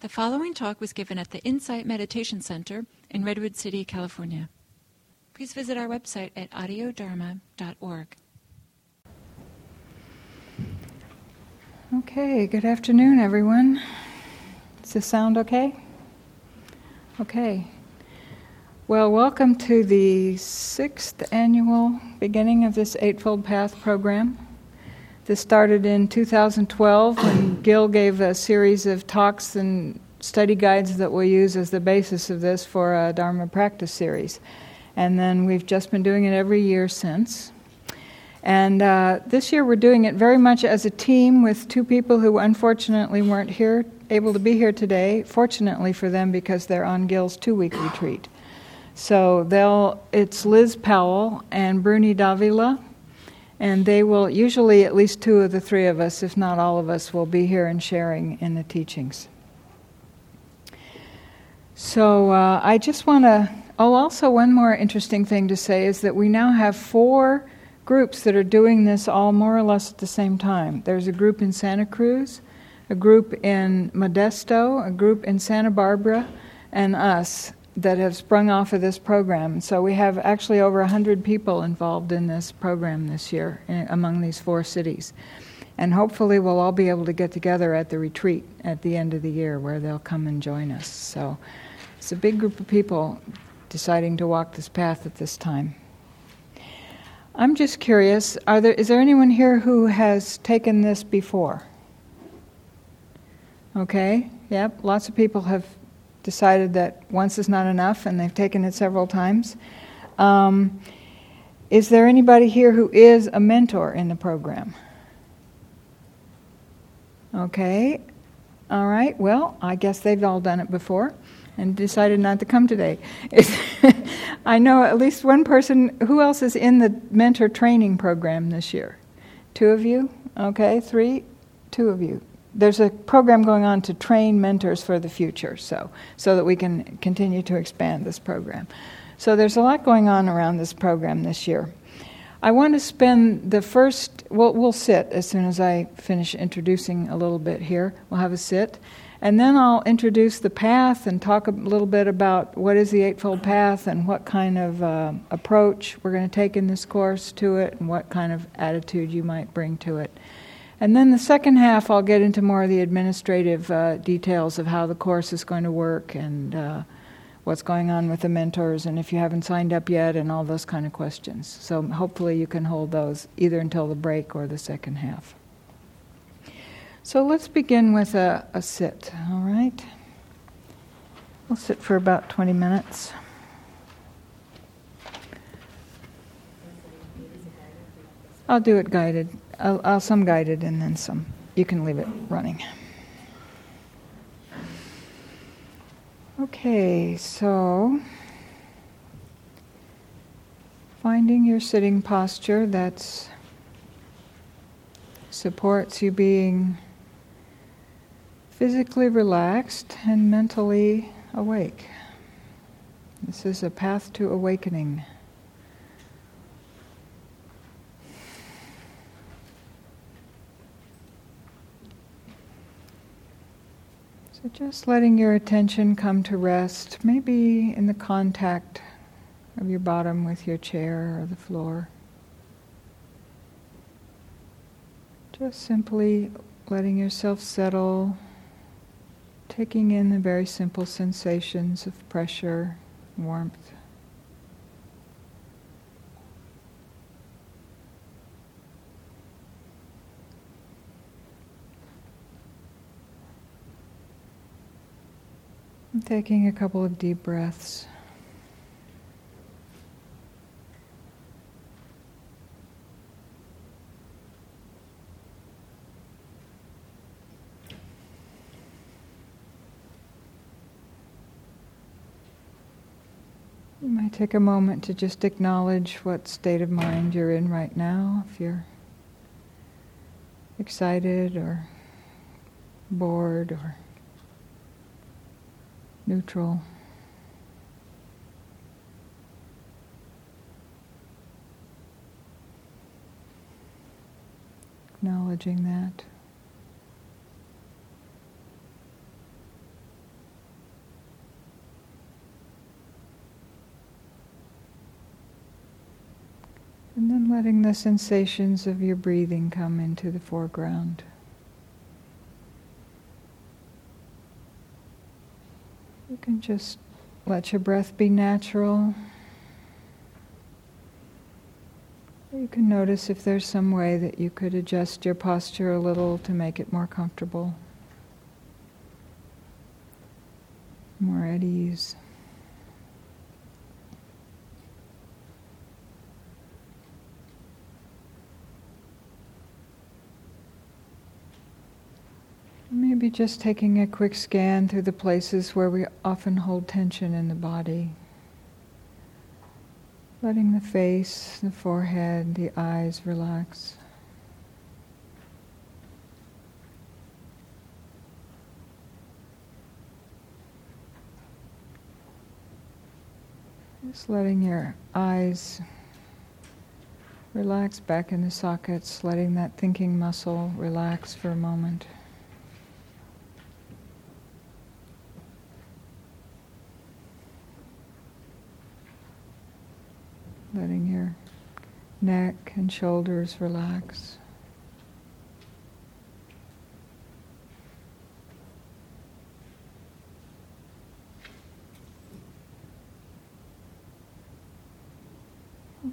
The following talk was given at the Insight Meditation Center in Redwood City, California. Please visit our website at audiodharma.org. Okay, good afternoon, everyone. Does this sound okay? Okay. Well, welcome to the sixth annual beginning of this Eightfold Path program. This started in 2012 when Gil gave a series of talks and study guides that we'll use as the basis of this for a Dharma practice series. And then we've just been doing it every year since. And uh, this year we're doing it very much as a team with two people who unfortunately weren't here, able to be here today. Fortunately for them, because they're on Gil's two-week retreat. So they'll it's Liz Powell and Bruni Davila and they will, usually, at least two of the three of us, if not all of us, will be here and sharing in the teachings. So uh, I just want to. Oh, also, one more interesting thing to say is that we now have four groups that are doing this all more or less at the same time. There's a group in Santa Cruz, a group in Modesto, a group in Santa Barbara, and us that have sprung off of this program. So we have actually over 100 people involved in this program this year eh, among these four cities. And hopefully we'll all be able to get together at the retreat at the end of the year where they'll come and join us. So it's a big group of people deciding to walk this path at this time. I'm just curious, are there, is there anyone here who has taken this before? Okay, yep, lots of people have decided that once is not enough and they've taken it several times. Um, is there anybody here who is a mentor in the program? Okay, all right, well, I guess they've all done it before and decided not to come today. I know at least one person. Who else is in the mentor training program this year? Two of you? Okay, three? Two of you there's a program going on to train mentors for the future, so so that we can continue to expand this program. So there's a lot going on around this program this year. I want to spend the first. Well, we'll sit as soon as I finish introducing a little bit here. We'll have a sit, and then I'll introduce the path and talk a little bit about what is the Eightfold Path and what kind of uh, approach we're going to take in this course to it, and what kind of attitude you might bring to it. And then the second half, I'll get into more of the administrative uh, details of how the course is going to work and uh, what's going on with the mentors and if you haven't signed up yet and all those kind of questions. So hopefully you can hold those either until the break or the second half. So let's begin with a, a sit, all right? We'll sit for about 20 minutes. I'll do it guided. I'll, I'll some guided and then some. You can leave it running. Okay, so finding your sitting posture that supports you being physically relaxed and mentally awake. This is a path to awakening. So just letting your attention come to rest, maybe in the contact of your bottom with your chair or the floor. Just simply letting yourself settle, taking in the very simple sensations of pressure, warmth. Taking a couple of deep breaths. You might take a moment to just acknowledge what state of mind you're in right now, if you're excited or bored or neutral. Acknowledging that. And then letting the sensations of your breathing come into the foreground. You can just let your breath be natural. You can notice if there's some way that you could adjust your posture a little to make it more comfortable, more at ease. Maybe just taking a quick scan through the places where we often hold tension in the body. Letting the face, the forehead, the eyes relax. Just letting your eyes relax back in the sockets, letting that thinking muscle relax for a moment. Letting your neck and shoulders relax.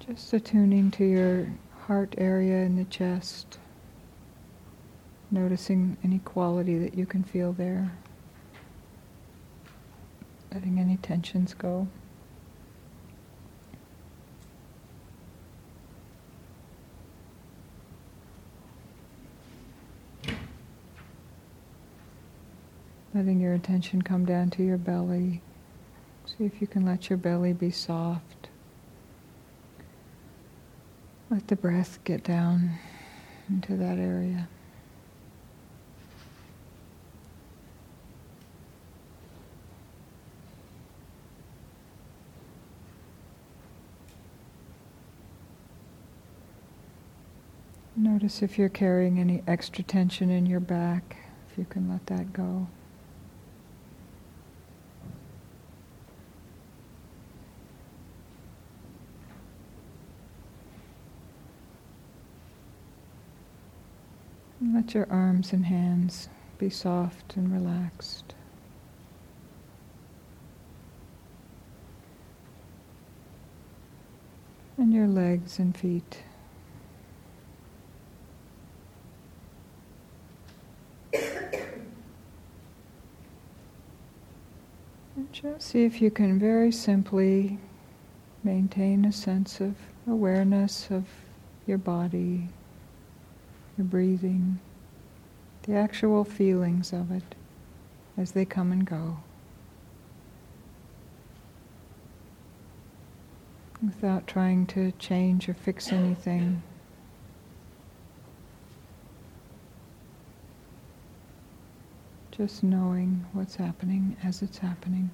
Just attuning to your heart area in the chest, noticing any quality that you can feel there, letting any tensions go. Letting your attention come down to your belly. See if you can let your belly be soft. Let the breath get down into that area. Notice if you're carrying any extra tension in your back, if you can let that go. Let your arms and hands be soft and relaxed. And your legs and feet. And just see if you can very simply maintain a sense of awareness of your body, your breathing the actual feelings of it as they come and go. Without trying to change or fix anything. Just knowing what's happening as it's happening.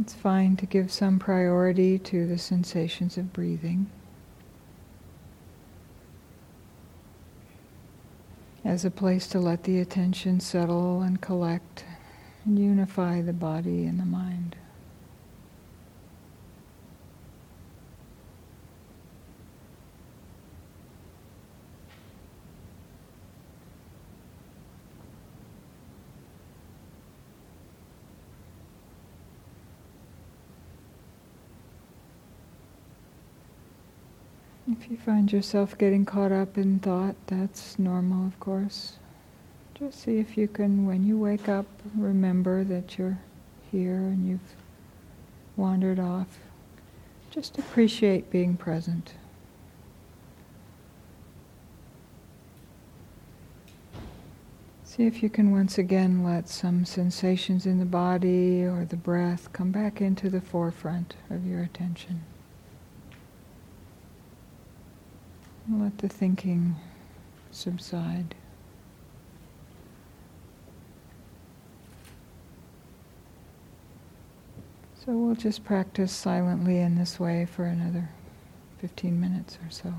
It's fine to give some priority to the sensations of breathing. As a place to let the attention settle and collect and unify the body and the mind. You find yourself getting caught up in thought, that's normal, of course. Just see if you can, when you wake up, remember that you're here and you've wandered off. Just appreciate being present. See if you can once again let some sensations in the body or the breath come back into the forefront of your attention. Let the thinking subside. So we'll just practice silently in this way for another 15 minutes or so.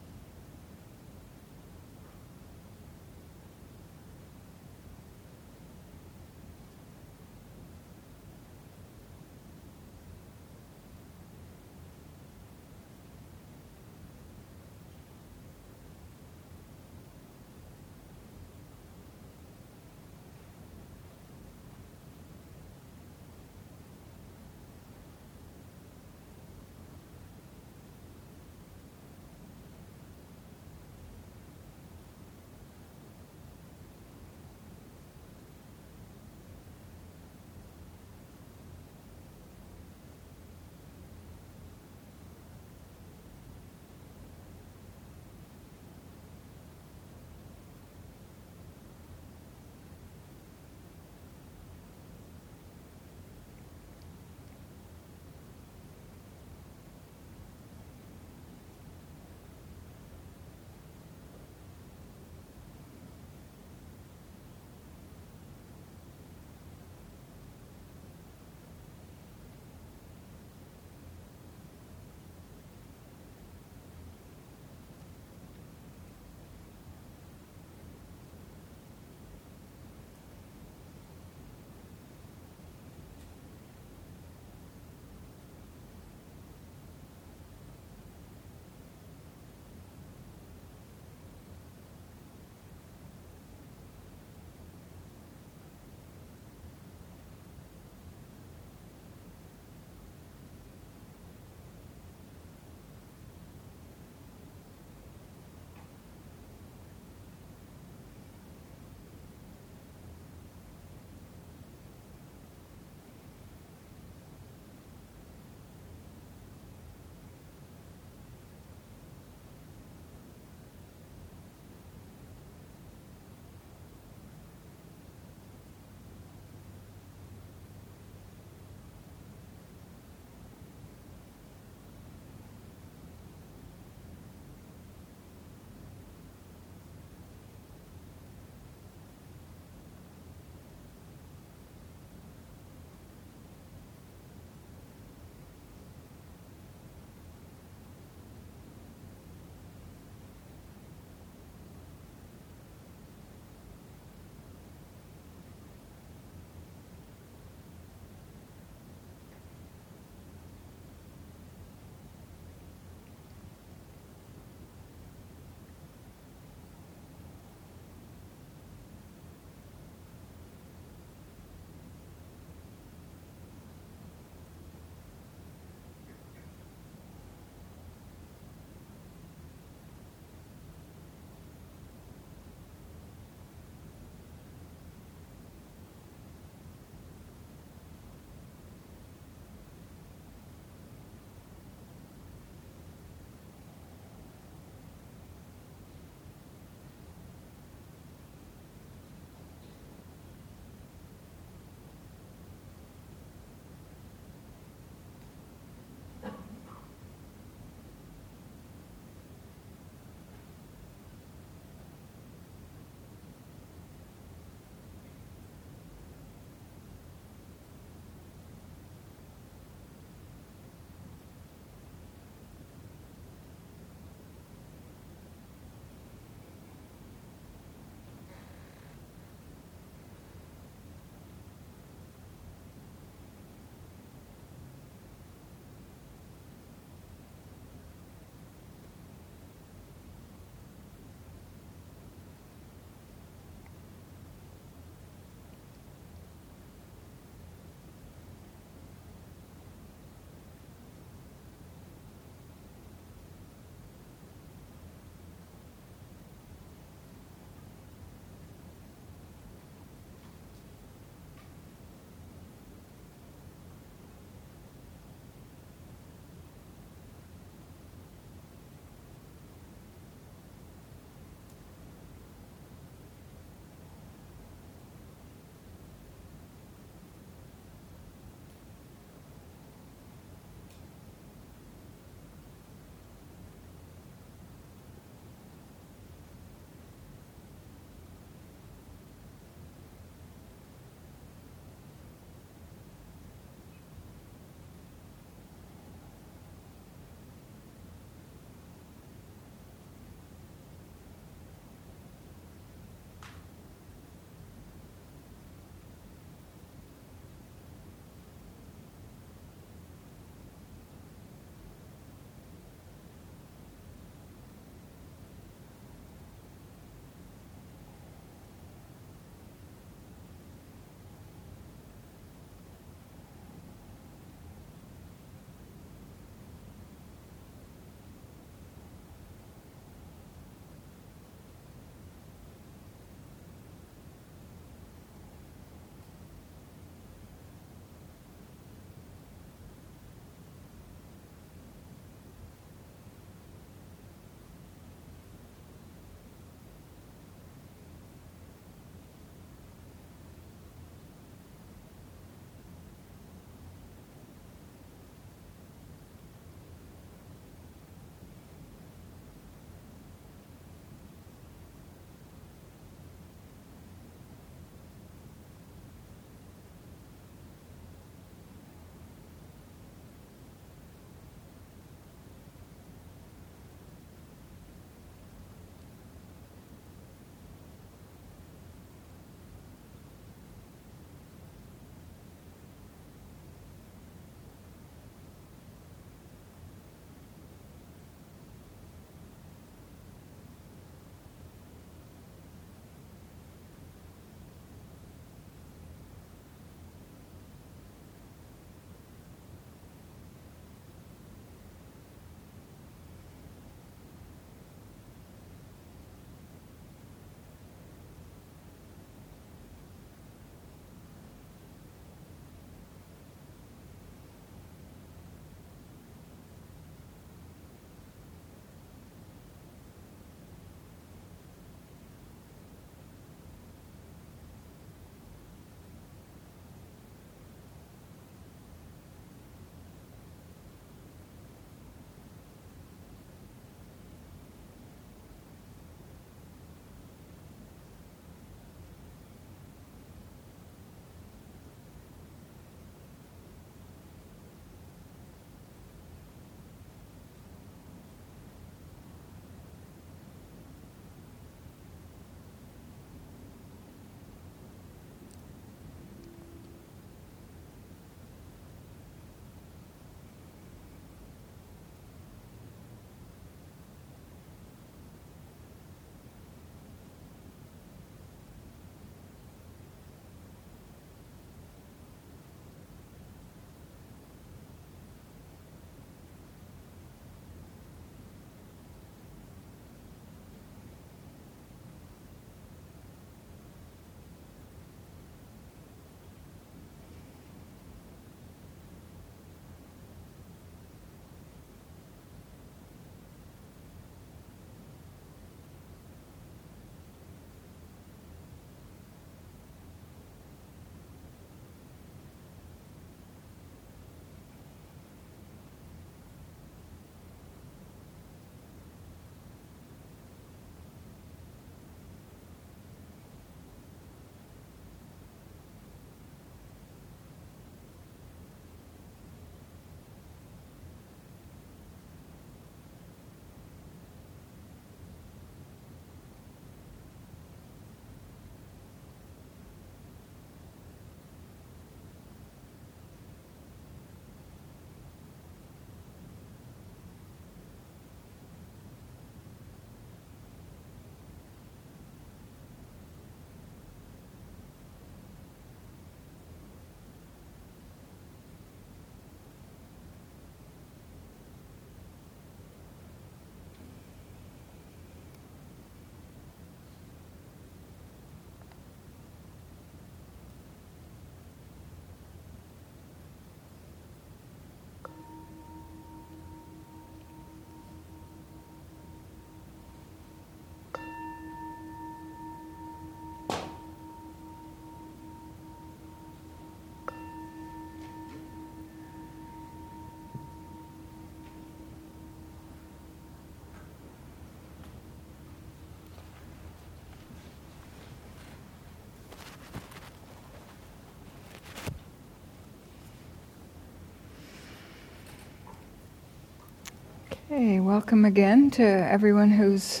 Hey, welcome again to everyone who's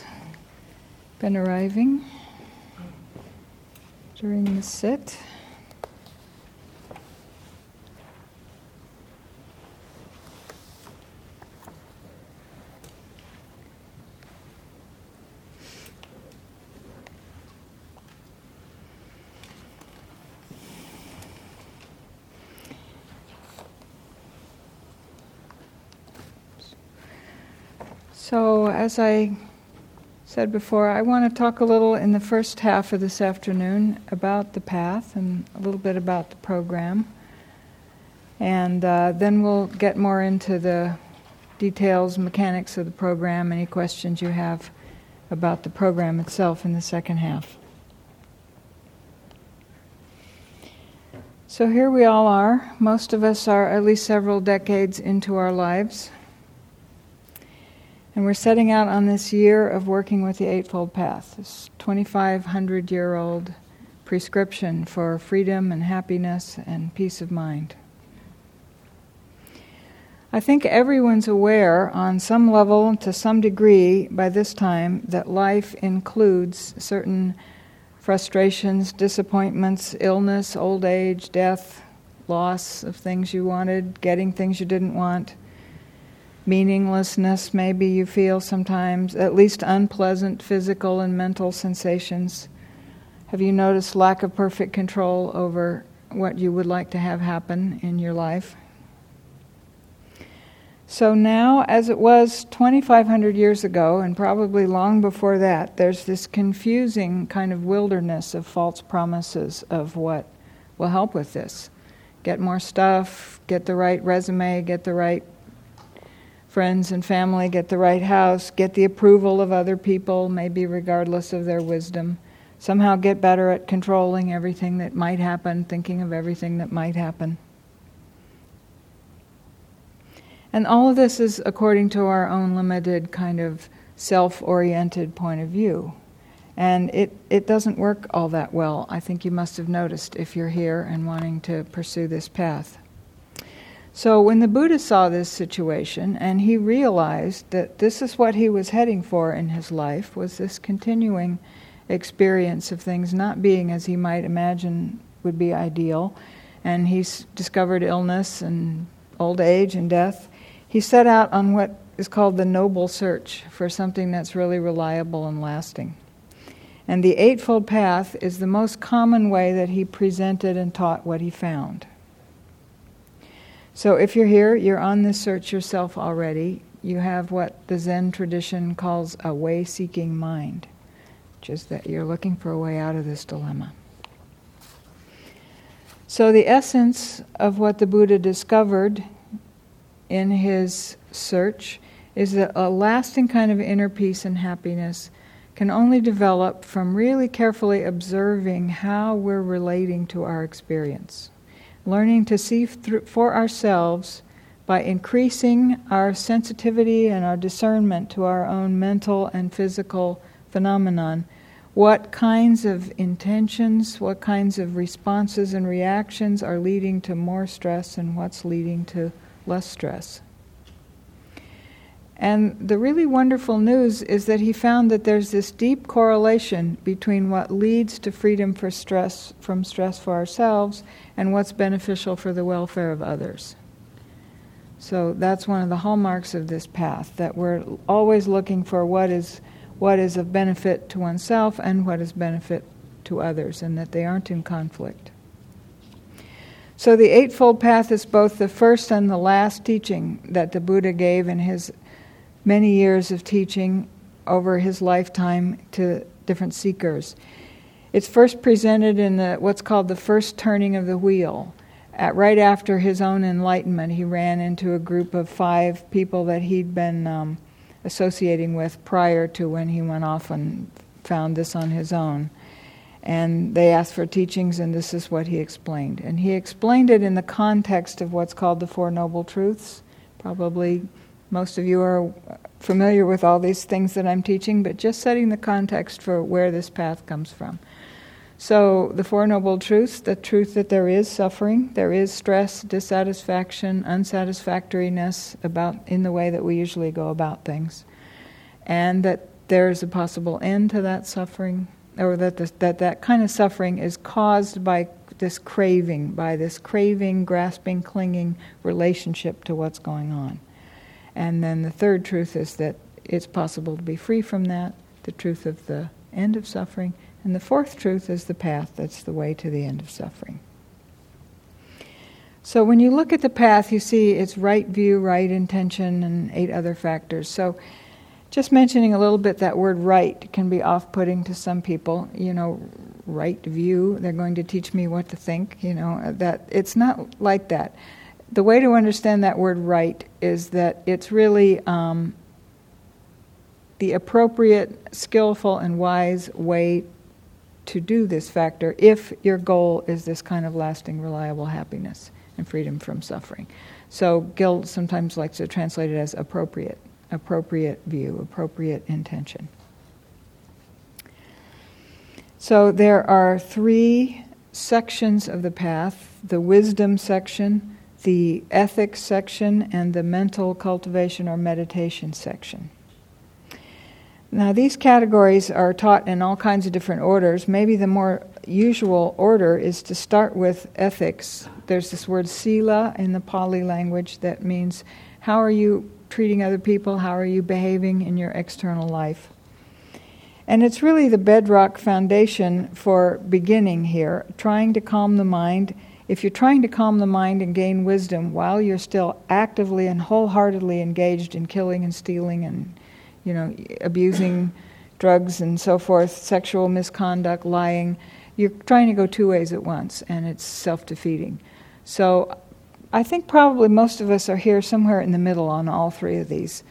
been arriving during the sit. So, as I said before, I want to talk a little in the first half of this afternoon about the path and a little bit about the program. And uh, then we'll get more into the details, mechanics of the program, any questions you have about the program itself in the second half. So here we all are. Most of us are at least several decades into our lives. And we're setting out on this year of working with the Eightfold Path, this 2,500 year old prescription for freedom and happiness and peace of mind. I think everyone's aware, on some level, to some degree, by this time, that life includes certain frustrations, disappointments, illness, old age, death, loss of things you wanted, getting things you didn't want meaninglessness, maybe you feel sometimes, at least unpleasant physical and mental sensations. Have you noticed lack of perfect control over what you would like to have happen in your life? So now, as it was 2,500 years ago, and probably long before that, there's this confusing kind of wilderness of false promises of what will help with this. Get more stuff, get the right resume, get the right friends and family, get the right house, get the approval of other people, maybe regardless of their wisdom. Somehow get better at controlling everything that might happen, thinking of everything that might happen. And all of this is according to our own limited kind of self oriented point of view. And it, it doesn't work all that well, I think you must have noticed if you're here and wanting to pursue this path. So when the Buddha saw this situation and he realized that this is what he was heading for in his life was this continuing experience of things not being as he might imagine would be ideal and he's discovered illness and old age and death he set out on what is called the noble search for something that's really reliable and lasting. And the eightfold path is the most common way that he presented and taught what he found so if you're here, you're on this search yourself already. You have what the Zen tradition calls a way seeking mind, which is that you're looking for a way out of this dilemma. So, the essence of what the Buddha discovered in his search is that a lasting kind of inner peace and happiness can only develop from really carefully observing how we're relating to our experience learning to see for ourselves by increasing our sensitivity and our discernment to our own mental and physical phenomenon, what kinds of intentions, what kinds of responses and reactions are leading to more stress and what's leading to less stress. And the really wonderful news is that he found that there's this deep correlation between what leads to freedom for stress from stress for ourselves and what's beneficial for the welfare of others. So that's one of the hallmarks of this path that we're always looking for what is what is of benefit to oneself and what is benefit to others and that they aren't in conflict. So the eightfold path is both the first and the last teaching that the Buddha gave in his many years of teaching over his lifetime to different seekers. It's first presented in the, what's called the first turning of the wheel. At, right after his own enlightenment, he ran into a group of five people that he'd been um, associating with prior to when he went off and found this on his own. And they asked for teachings, and this is what he explained. And he explained it in the context of what's called the Four Noble Truths, probably most of you are familiar with all these things that I'm teaching, but just setting the context for where this path comes from. So, the Four Noble Truths the truth that there is suffering, there is stress, dissatisfaction, unsatisfactoriness about, in the way that we usually go about things, and that there's a possible end to that suffering, or that the, that, that kind of suffering is caused by this craving, by this craving, grasping, clinging relationship to what's going on. And then the third truth is that it's possible to be free from that, the truth of the end of suffering. And the fourth truth is the path that's the way to the end of suffering. So when you look at the path, you see it's right view, right intention, and eight other factors. So just mentioning a little bit that word right can be off putting to some people. You know, right view, they're going to teach me what to think. You know, that it's not like that. The way to understand that word right is that it's really um, the appropriate, skillful, and wise way to do this factor if your goal is this kind of lasting, reliable happiness and freedom from suffering. So Gil sometimes likes to translate it as appropriate, appropriate view, appropriate intention. So there are three sections of the path the wisdom section, the ethics section, and the mental cultivation or meditation section. Now, these categories are taught in all kinds of different orders. Maybe the more usual order is to start with ethics. There's this word sila in the Pali language that means how are you treating other people, how are you behaving in your external life. And it's really the bedrock foundation for beginning here, trying to calm the mind. If you're trying to calm the mind and gain wisdom while you're still actively and wholeheartedly engaged in killing and stealing and you know, abusing drugs and so forth, sexual misconduct, lying. You're trying to go two ways at once, and it's self defeating. So I think probably most of us are here somewhere in the middle on all three of these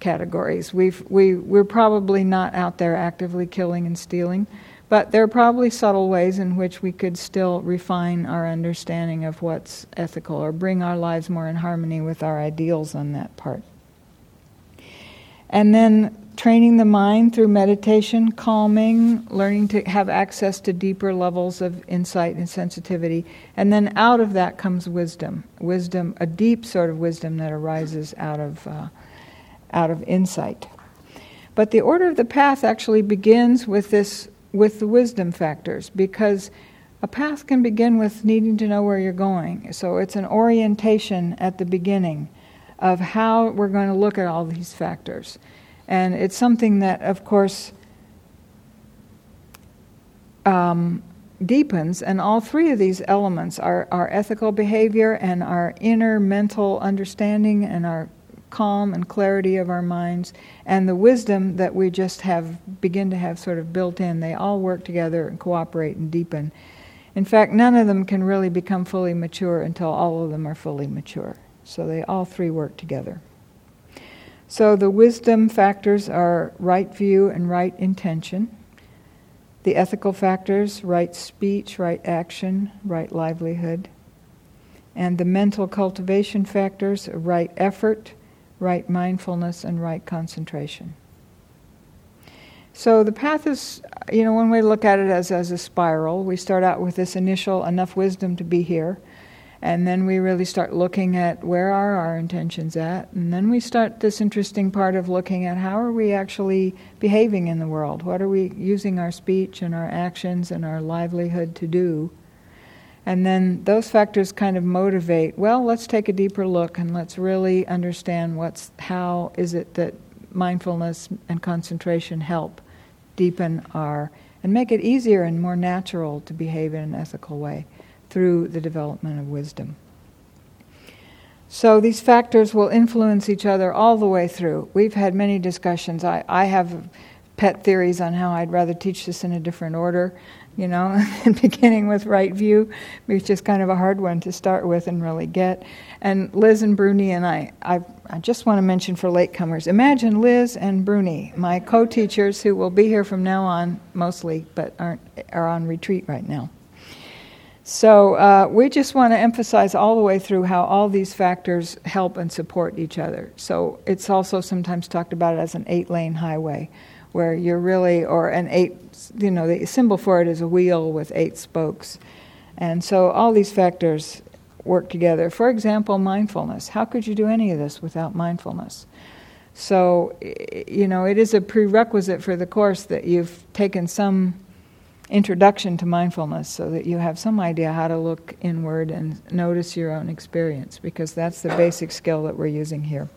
categories. We've, we, we're probably not out there actively killing and stealing, but there are probably subtle ways in which we could still refine our understanding of what's ethical or bring our lives more in harmony with our ideals on that part. And then training the mind through meditation, calming, learning to have access to deeper levels of insight and sensitivity. And then out of that comes wisdom. Wisdom, a deep sort of wisdom that arises out of, uh, out of insight. But the order of the path actually begins with this with the wisdom factors because a path can begin with needing to know where you're going. So it's an orientation at the beginning of how we're going to look at all these factors. And it's something that, of course, um, deepens, and all three of these elements our, our ethical behavior and our inner mental understanding and our calm and clarity of our minds and the wisdom that we just have begin to have sort of built in they all work together and cooperate and deepen in fact none of them can really become fully mature until all of them are fully mature so they all three work together. So the wisdom factors are right view and right intention. The ethical factors, right speech, right action, right livelihood. And the mental cultivation factors, right effort, right mindfulness, and right concentration. So the path is, you know, one way to look at it as as a spiral. We start out with this initial enough wisdom to be here. And then we really start looking at where are our intentions at. And then we start this interesting part of looking at how are we actually behaving in the world? What are we using our speech and our actions and our livelihood to do? And then those factors kind of motivate, well, let's take a deeper look and let's really understand what's how is it that mindfulness and concentration help deepen our and make it easier and more natural to behave in an ethical way through the development of wisdom. So these factors will influence each other all the way through. We've had many discussions. I, I have pet theories on how I'd rather teach this in a different order, you know, beginning with right view, which is kind of a hard one to start with and really get. And Liz and Bruni and I, I, I just want to mention for latecomers imagine Liz and Bruni, my co teachers who will be here from now on mostly, but aren't, are on retreat right now. So uh, we just want to emphasize all the way through how all these factors help and support each other. So it's also sometimes talked about as an eight lane highway where you're really, or an eight, you know, the symbol for it is a wheel with eight spokes. And so all these factors work together. For example, mindfulness. How could you do any of this without mindfulness? So, you know, it is a prerequisite for the course that you've taken some introduction to mindfulness so that you have some idea how to look inward and notice your own experience, because that's the basic skill that we're using here.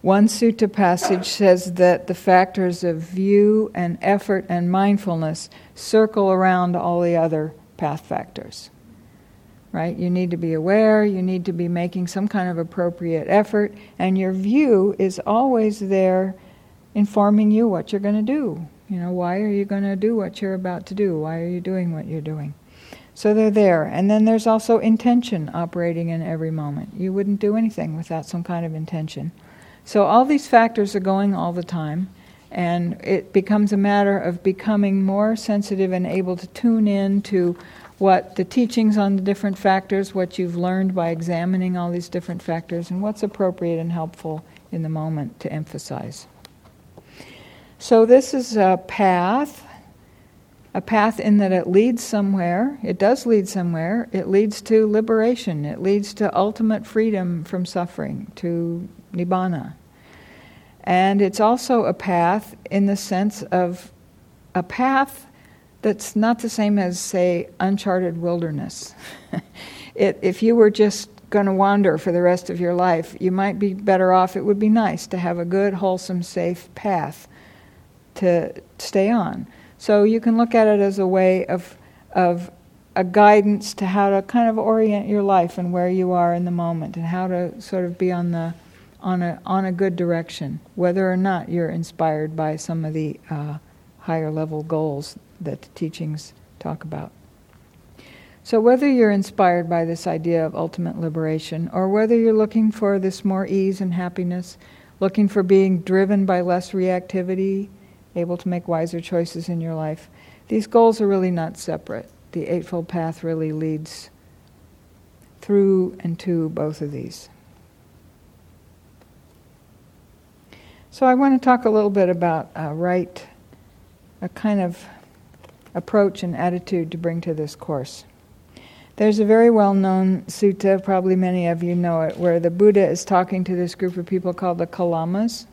One sutta passage says that the factors of view and effort and mindfulness circle around all the other path factors. Right? You need to be aware, you need to be making some kind of appropriate effort, and your view is always there informing you what you're going to do. You know, why are you going to do what you're about to do? Why are you doing what you're doing? So they're there. And then there's also intention operating in every moment. You wouldn't do anything without some kind of intention. So all these factors are going all the time. And it becomes a matter of becoming more sensitive and able to tune in to what the teachings on the different factors, what you've learned by examining all these different factors, and what's appropriate and helpful in the moment to emphasize. So, this is a path, a path in that it leads somewhere. It does lead somewhere. It leads to liberation, it leads to ultimate freedom from suffering, to nibbana. And it's also a path in the sense of a path that's not the same as, say, uncharted wilderness. it, if you were just going to wander for the rest of your life, you might be better off. It would be nice to have a good, wholesome, safe path to stay on. So you can look at it as a way of, of a guidance to how to kind of orient your life and where you are in the moment and how to sort of be on the on a, on a good direction, whether or not you're inspired by some of the uh, higher level goals that the teachings talk about. So, whether you're inspired by this idea of ultimate liberation, or whether you're looking for this more ease and happiness, looking for being driven by less reactivity, able to make wiser choices in your life, these goals are really not separate. The Eightfold Path really leads through and to both of these. So I want to talk a little bit about a right, a kind of approach and attitude to bring to this course. There's a very well known sutta, probably many of you know it, where the Buddha is talking to this group of people called the Kalamas.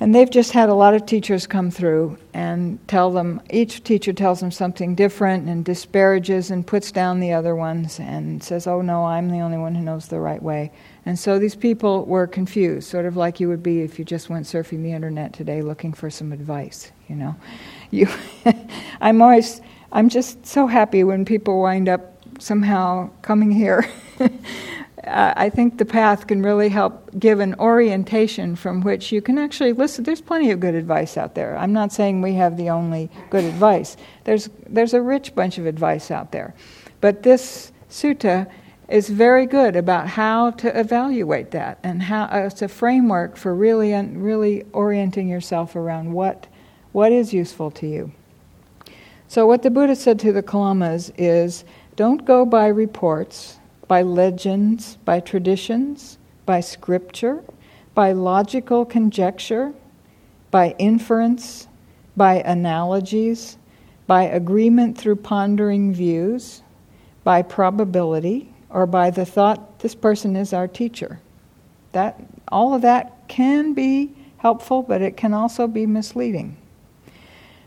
And they've just had a lot of teachers come through and tell them, each teacher tells them something different and disparages and puts down the other ones and says, oh no, I'm the only one who knows the right way. And so these people were confused, sort of like you would be if you just went surfing the internet today looking for some advice, you know. You I'm always I'm just so happy when people wind up somehow coming here I think the path can really help give an orientation from which you can actually listen. There's plenty of good advice out there. I'm not saying we have the only good advice. There's there's a rich bunch of advice out there, but this sutta is very good about how to evaluate that and how uh, it's a framework for really really orienting yourself around what what is useful to you. So what the Buddha said to the Kalamas is, don't go by reports by legends, by traditions, by scripture, by logical conjecture, by inference, by analogies, by agreement through pondering views, by probability, or by the thought this person is our teacher. That all of that can be helpful, but it can also be misleading.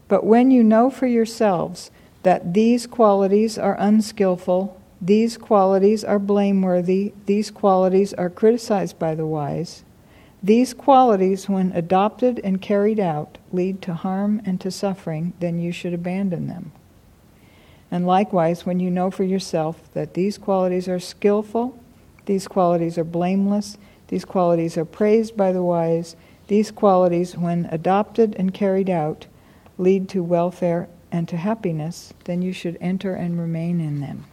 But when you know for yourselves that these qualities are unskillful these qualities are blameworthy, these qualities are criticized by the wise. These qualities, when adopted and carried out, lead to harm and to suffering, then you should abandon them. And likewise, when you know for yourself that these qualities are skillful, these qualities are blameless, these qualities are praised by the wise, these qualities, when adopted and carried out, lead to welfare and to happiness, then you should enter and remain in them.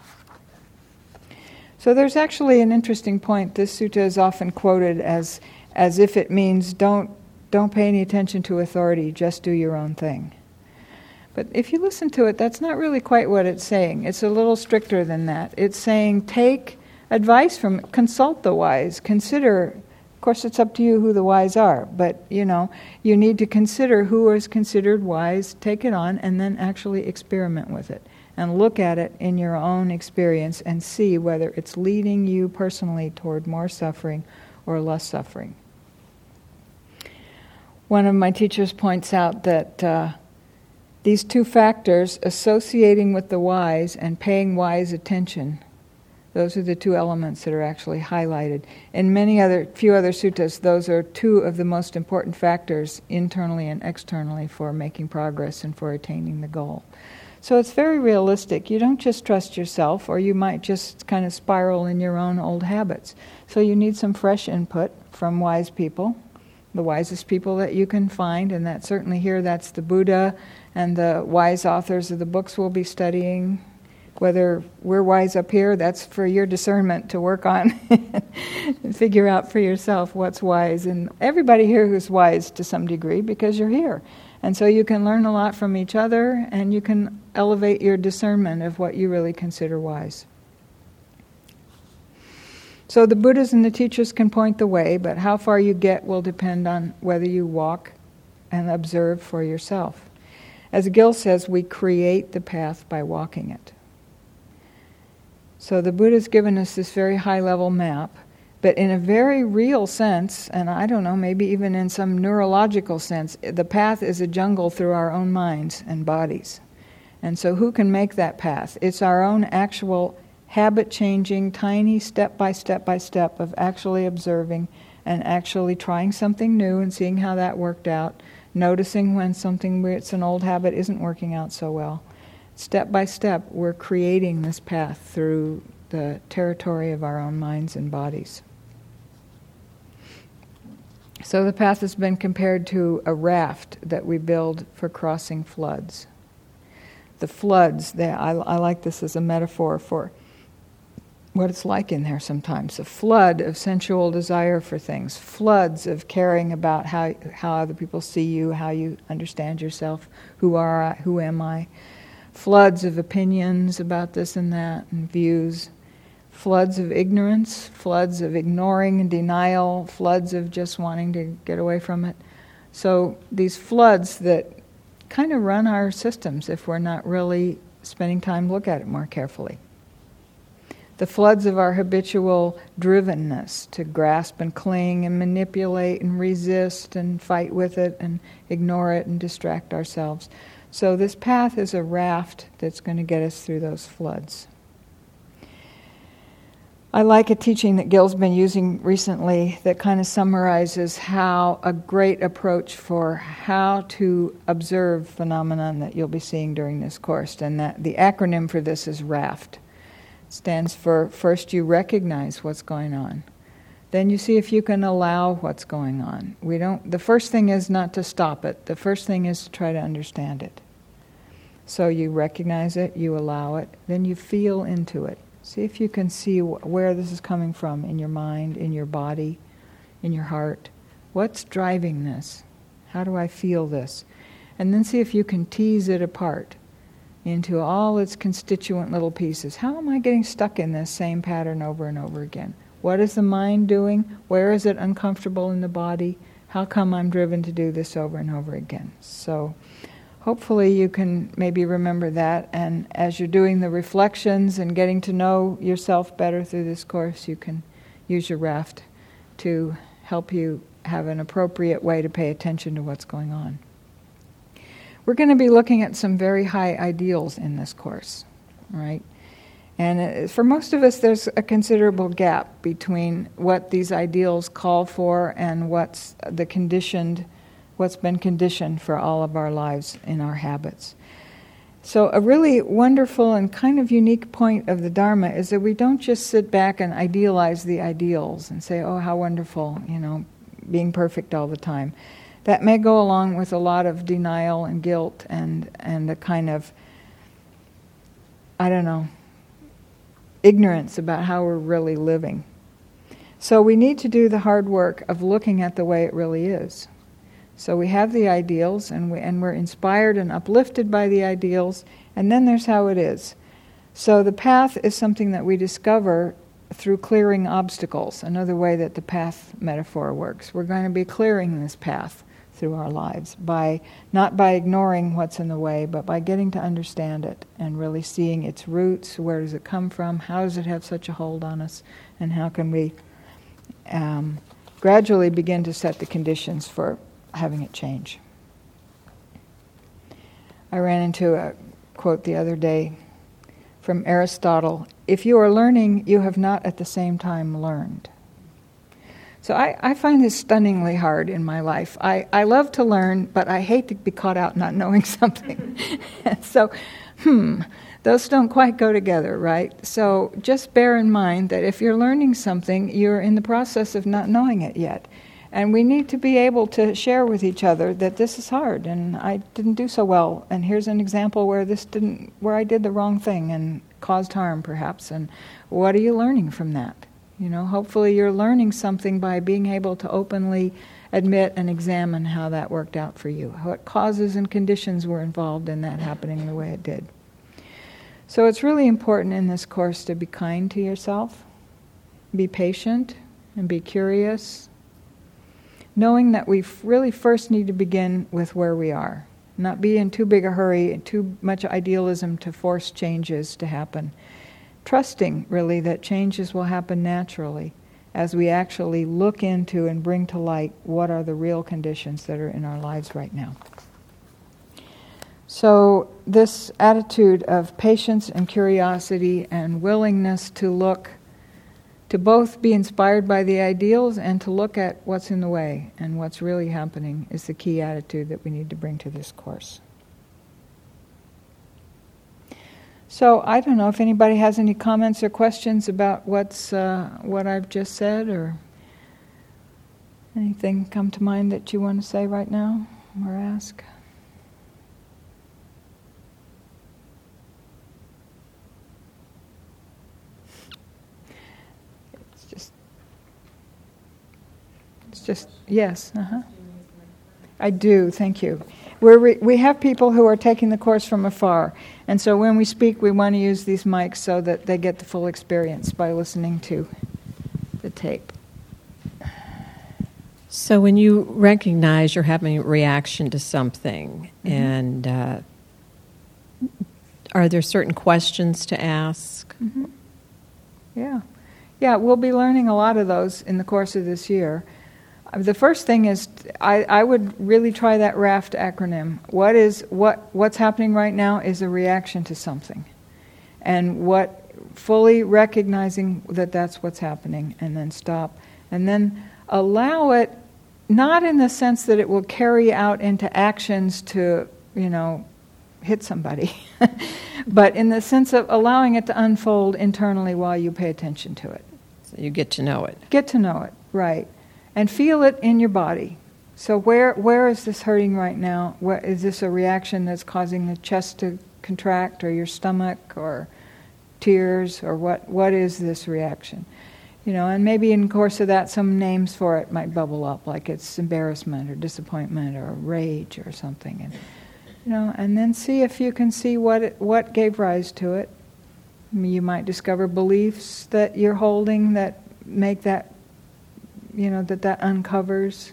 So there's actually an interesting point. This sutta is often quoted as, as if it means don't, don't pay any attention to authority, just do your own thing. But if you listen to it, that's not really quite what it's saying. It's a little stricter than that. It's saying take advice from, consult the wise, consider Of course, it's up to you who the wise are, but you know, you need to consider who is considered wise, take it on, and then actually experiment with it and look at it in your own experience and see whether it's leading you personally toward more suffering or less suffering. One of my teachers points out that uh, these two factors, associating with the wise and paying wise attention, those are the two elements that are actually highlighted. In many other, few other suttas, those are two of the most important factors internally and externally for making progress and for attaining the goal. So it's very realistic. You don't just trust yourself, or you might just kind of spiral in your own old habits. So you need some fresh input from wise people, the wisest people that you can find, and that certainly here that's the Buddha and the wise authors of the books we'll be studying. Whether we're wise up here, that's for your discernment to work on and figure out for yourself what's wise. And everybody here who's wise to some degree because you're here. And so you can learn a lot from each other and you can elevate your discernment of what you really consider wise. So the Buddhas and the teachers can point the way, but how far you get will depend on whether you walk and observe for yourself. As Gil says, we create the path by walking it. So the Buddha's given us this very high level map but in a very real sense, and I don't know, maybe even in some neurological sense, the path is a jungle through our own minds and bodies. And so, who can make that path? It's our own actual habit changing, tiny step by step by step of actually observing and actually trying something new and seeing how that worked out, noticing when something it's an old habit isn't working out so well. Step by step, we're creating this path through the territory of our own minds and bodies. So the path has been compared to a raft that we build for crossing floods. The floods, they, I, I like this as a metaphor for what it's like in there sometimes. A flood of sensual desire for things, floods of caring about how, how other people see you, how you understand yourself, who are I, who am I, floods of opinions about this and that, and views floods of ignorance, floods of ignoring and denial, floods of just wanting to get away from it. So these floods that kind of run our systems if we're not really spending time look at it more carefully. The floods of our habitual drivenness to grasp and cling and manipulate and resist and fight with it and ignore it and distract ourselves. So, this path is a raft that's going to get us through those floods. I like a teaching that Gil's been using recently that kind of summarizes how a great approach for how to observe phenomenon that you'll be seeing during this course. And that the acronym for this is RAFT. It stands for first you recognize what's going on. Then you see if you can allow what's going on. We don't the first thing is not to stop it. The first thing is to try to understand it. So you recognize it, you allow it, then you feel into it. See if you can see where this is coming from in your mind, in your body, in your heart. What's driving this? How do I feel this? And then see if you can tease it apart into all its constituent little pieces. How am I getting stuck in this same pattern over and over again? What is the mind doing? Where is it uncomfortable in the body? How come I'm driven to do this over and over again? So, hopefully you can maybe remember that. And as you're doing the reflections and getting to know yourself better through this course you can use your raft to help you have an appropriate way to pay attention to what's going on. We're going to be looking at some very high ideals in this course right? And uh, for most of us there's a considerable gap between what these ideals call for and what's the conditioned what's been conditioned for all of our lives in our habits. So, a really wonderful and kind of unique point of the Dharma is that we don't just sit back and idealize the ideals and say, oh, how wonderful, you know, being perfect all the time. That may go along with a lot of denial and guilt and, and a kind of, I don't know, ignorance about how we're really living. So, we need to do the hard work of looking at the way it really is. So we have the ideals, and, we, and we're inspired and uplifted by the ideals, and then there's how it is. So the path is something that we discover through clearing obstacles, another way that the path metaphor works. We're going to be clearing this path through our lives by not by ignoring what's in the way, but by getting to understand it and really seeing its roots. Where does it come from? How does it have such a hold on us? And how can we um, gradually begin to set the conditions for having it change? I ran into a quote the other day from Aristotle If you are learning, you have not at the same time learned. So I, I find this stunningly hard in my life. I, I love to learn, but I hate to be caught out not knowing something. so, hmm, those don't quite go together, right? So just bear in mind that if you're learning something, you're in the process of not knowing it yet. And we need to be able to share with each other that this is hard and I didn't do so well. And here's an example where this didn't, where I did the wrong thing and caused harm perhaps. And what are you learning from that? You know, hopefully you're learning something by being able to openly admit and examine how that worked out for you. What causes and conditions were involved in that happening the way it did. So it's really important in this course to be kind to yourself, be patient, and be curious knowing that we really first need to begin with where we are, not be in too big a hurry and too much idealism to force changes to happen. Trusting, really, that changes will happen naturally as we actually look into and bring to light what are the real conditions that are in our lives right now. So, this attitude of patience and curiosity and willingness to look to both be inspired by the ideals and to look at what's in the way and what's really happening is the key attitude that we need to bring to this course. So I don't know if anybody has any comments or questions about what's uh, what I've just said, or anything come to mind that you want to say right now or ask. Just yes. Uh-huh. I do. Thank you. we re- we have people who are taking the course from afar, and so when we speak, we want to use these mics so that they get the full experience by listening to the tape. So, when you recognize you're having a reaction to something, mm-hmm. and uh, are there certain questions to ask? Mm-hmm. Yeah. Yeah, we'll be learning a lot of those in the course of this year. Uh, the first thing is I, I would really try that RAFT acronym. What is what what's happening right now is a reaction to something, and what fully recognizing that that's what's happening, and then stop, and then allow it, not in the sense that it will carry out into actions to you know hit somebody, but in the sense of allowing it to unfold internally while you pay attention to it. So you get to know it. Get to know it, right and feel it in your body. So where where is this hurting right now? Where, is this a reaction that's causing the chest to contract, or your stomach, or tears, or what? What is this reaction? You know, and maybe in course of that, some names for it might bubble up, like it's embarrassment or disappointment or rage or something, and you know, and then see if you can see what it, what gave rise to it. You might discover beliefs that you're holding that make that you know, that that uncovers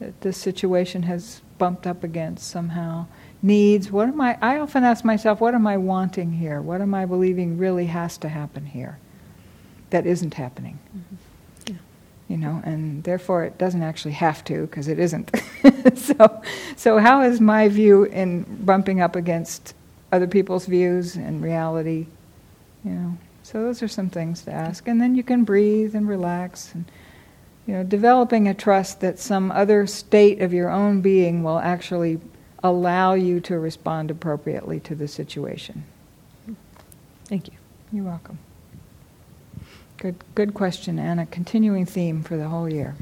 that this situation has bumped up against somehow. Needs, what am I, I often ask myself, what am I wanting here? What am I believing really has to happen here that isn't happening? Mm-hmm. You know, and therefore it doesn't actually have to because it isn't. so, so how is my view in bumping up against other people's views and reality? You know, so those are some things to ask, and then you can breathe and relax and you know, developing a trust that some other state of your own being will actually allow you to respond appropriately to the situation. Thank you. You're welcome. Good, good question, and a continuing theme for the whole year.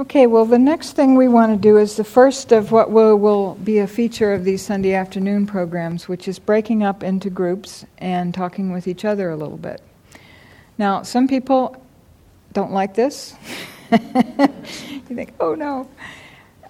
Okay, well, the next thing we want to do is the first of what will, will, be a feature of these Sunday afternoon programs, which is breaking up into groups and talking with each other a little bit. Now, some people don't like this. you think, oh no.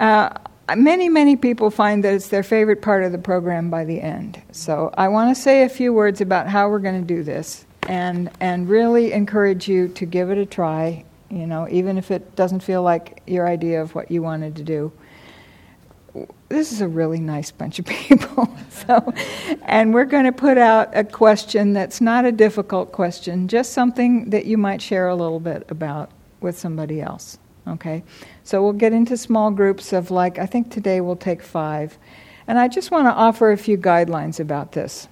Uh, many, many people find that it's their favorite part of the program by the end. So I want to say a few words about how we're going to do this and, and really encourage you to give it a try, you know, even if it doesn't feel like your idea of what you wanted to do. This is a really nice bunch of people. so, and we're going to put out a question that's not a difficult question, just something that you might share a little bit about with somebody else. Okay? So we'll get into small groups of like, I think today we'll take five. And I just want to offer a few guidelines about this.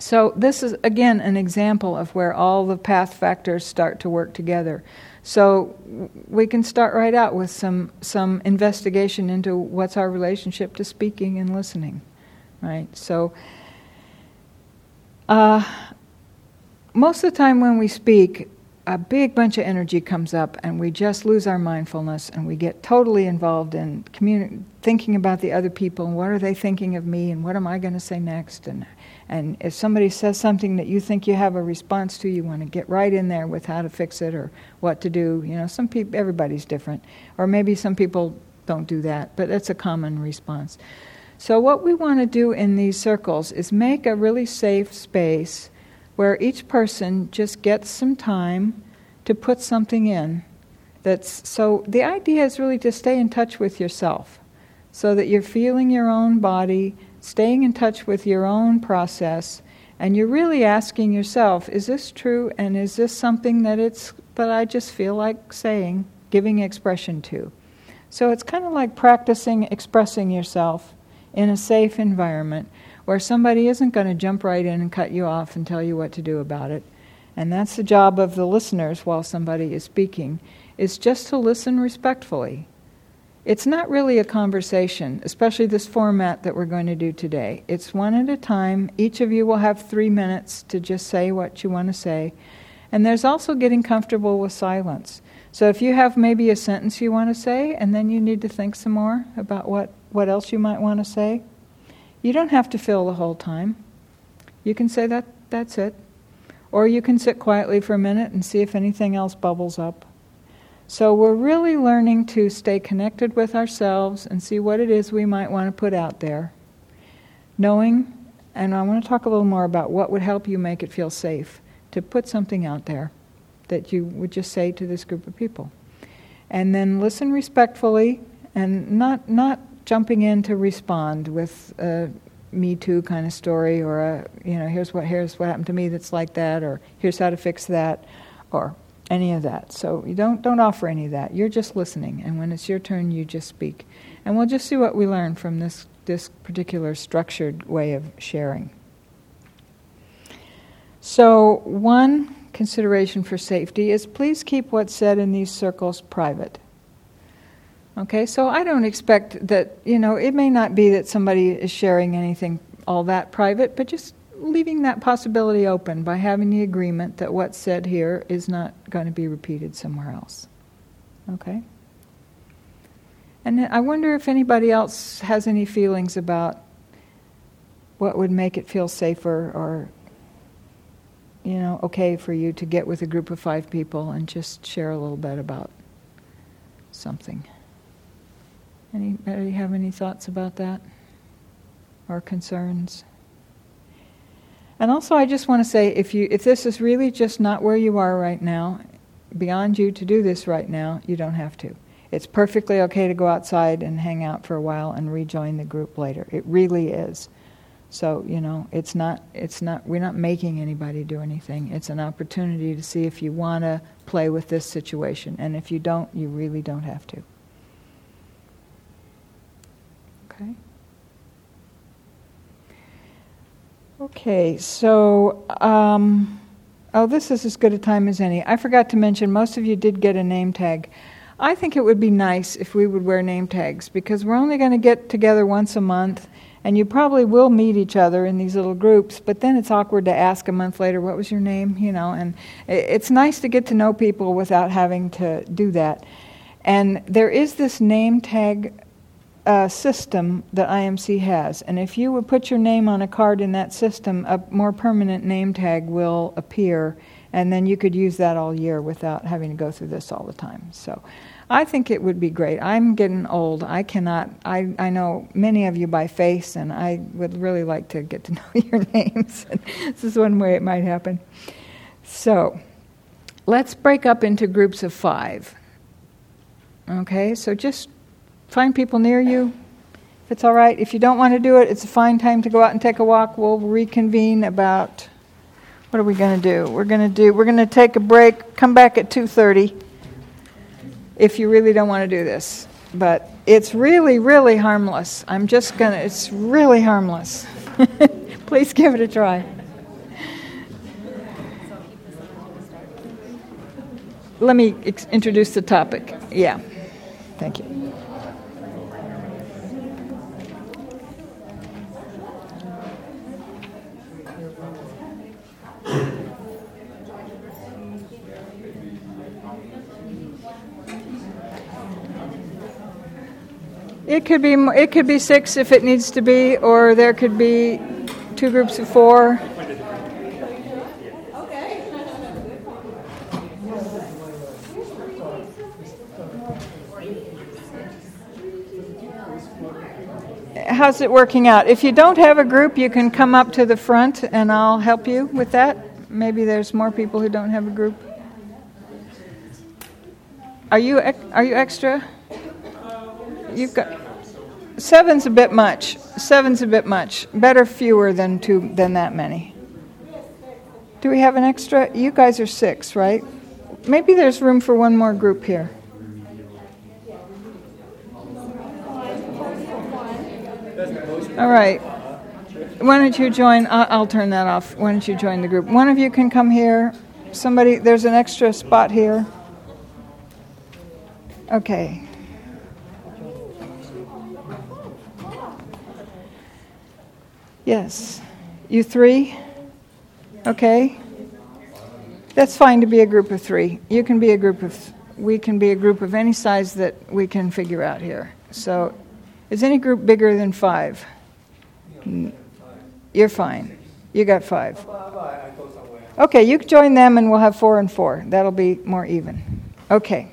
So, this is again an example of where all the path factors start to work together. So, we can start right out with some, some investigation into what's our relationship to speaking and listening, right? So, uh, most of the time when we speak, a big bunch of energy comes up and we just lose our mindfulness and we get totally involved in communi- thinking about the other people and what are they thinking of me and what am I going to say next and and if somebody says something that you think you have a response to you want to get right in there with how to fix it or what to do you know some people everybody's different. Or maybe some people don't do that but that's a common response. So what we want to do in these circles is make a really safe space where each person just gets some time to put something in that's so the idea is really to stay in touch with yourself so that you're feeling your own body staying in touch with your own process and you're really asking yourself is this true and is this something that it's that I just feel like saying giving expression to so it's kind of like practicing expressing yourself in a safe environment where somebody isn't going to jump right in and cut you off and tell you what to do about it. And that's the job of the listeners while somebody is speaking, is just to listen respectfully. It's not really a conversation, especially this format that we're going to do today. It's one at a time. Each of you will have three minutes to just say what you want to say. And there's also getting comfortable with silence. So if you have maybe a sentence you want to say, and then you need to think some more about what, what else you might want to say, you don't have to fill the whole time. You can say that that's it. Or you can sit quietly for a minute and see if anything else bubbles up. So we're really learning to stay connected with ourselves and see what it is we might want to put out there. Knowing, and I want to talk a little more about what would help you make it feel safe to put something out there that you would just say to this group of people. And then listen respectfully and not, not jumping in to respond with a Me Too kind of story, or a you know here's what here's what happened to me that's like that, or here's how to fix that, or any of that. So you don't don't offer any of that. You're just listening, and when it's your turn, you just speak, and we'll just see what we learn from this this particular structured way of sharing. So one consideration for safety is please keep what's said in these circles private. Okay, so I don't expect that, you know, it may not be that somebody is sharing anything all that private, but just leaving that possibility open by having the agreement that what's said here is not going to be repeated somewhere else. Okay? And I wonder if anybody else has any feelings about what would make it feel safer or, you know, okay for you to get with a group of five people and just share a little bit about something. Anybody have any thoughts about that or concerns? And also, I just want to say if, you, if this is really just not where you are right now, beyond you to do this right now, you don't have to. It's perfectly okay to go outside and hang out for a while and rejoin the group later. It really is. So, you know, it's not, it's not, we're not making anybody do anything. It's an opportunity to see if you want to play with this situation. And if you don't, you really don't have to. Okay. Okay, so, um, oh, this is as good a time as any. I forgot to mention, most of you did get a name tag. I think it would be nice if we would wear name tags because we're only going to get together once a month and you probably will meet each other in these little groups, but then it's awkward to ask a month later, what was your name? You know, and it's nice to get to know people without having to do that. And there is this name tag uh, system that IMC has. And if you would put your name on a card in that system, a more permanent name tag will appear, and then you could use that all year without having to go through this all the time. So I think it would be great. I'm getting old. I cannot, I, I know many of you by face, and I would really like to get to know your names. this is one way it might happen. So, let's break up into groups of five. Okay, so just find people near you. If it's all right. If you don't want to do it, it's a fine time to go out and take a walk. We'll reconvene about what are we going to do? We're going to do we're going to take a break, come back at 2:30 if you really don't want to do this. But it's really, really harmless. I'm just going to, it's really harmless. Please give it a try. Let me ex- introduce the topic. Yeah. Thank you. It could be it could be six if it needs to be, or there could be two groups of four. How's it working out? If you don't have a group, you can come up to the front and I'll help you with that. Maybe there's more people who don't have a group. Are you are you extra? You've got seven's a bit much. Seven's a bit much. Better fewer than two than that many. Do we have an extra? You guys are six, right? Maybe there's room for one more group here. All right. Why don't you join? I'll, I'll turn that off. Why don't you join the group? One of you can come here. Somebody, there's an extra spot here. Okay. Yes. You three? Okay. That's fine to be a group of three. You can be a group of, we can be a group of any size that we can figure out here. So, is any group bigger than five? Mm. You're fine. You got five. Okay, you join them and we'll have four and four. That'll be more even. Okay.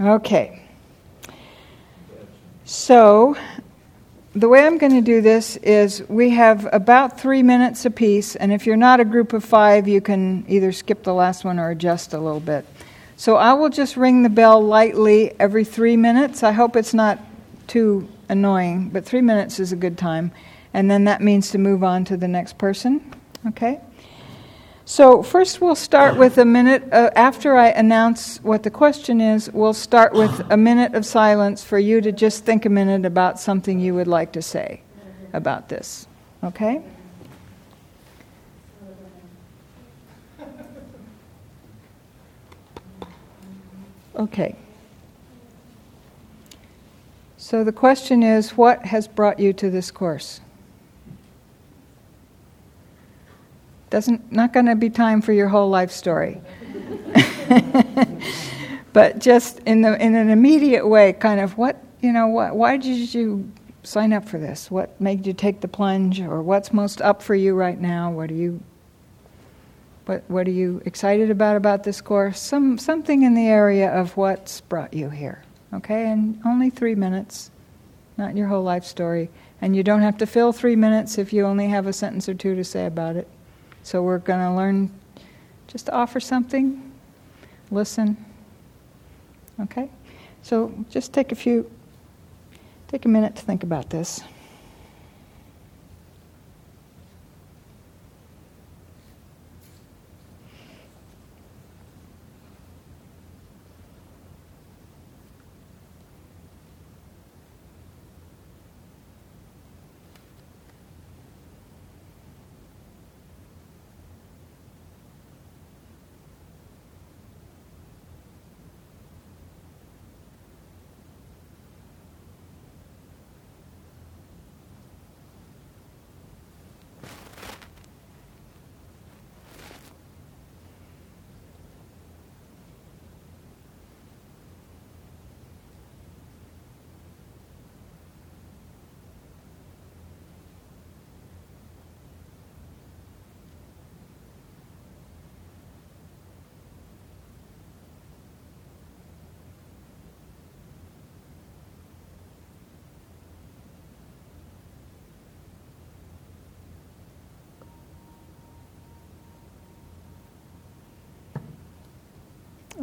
Okay. So, the way I'm going to do this is we have about three minutes apiece, and if you're not a group of five, you can either skip the last one or adjust a little bit. So I will just ring the bell lightly every three minutes. I hope it's not too annoying, but three minutes is a good time. And then that means to move on to the next person. Okay? So, first, we'll start with a minute. Uh, after I announce what the question is, we'll start with a minute of silence for you to just think a minute about something you would like to say about this. Okay? Okay. So, the question is what has brought you to this course? Doesn't not going to be time for your whole life story. but just in the in an immediate way, kind of what you know, what, why did you sign up for this? What made you take the plunge, or what's most up for you right now? What are you what what are you excited about about this course? Some something in the area of what's brought you here. Okay, and only three minutes, not your whole life story. And you don't have to fill three minutes if you only have a sentence or two to say about it. So we're going to learn just to offer something, listen. Okay? So just take a few, take a minute to think about this.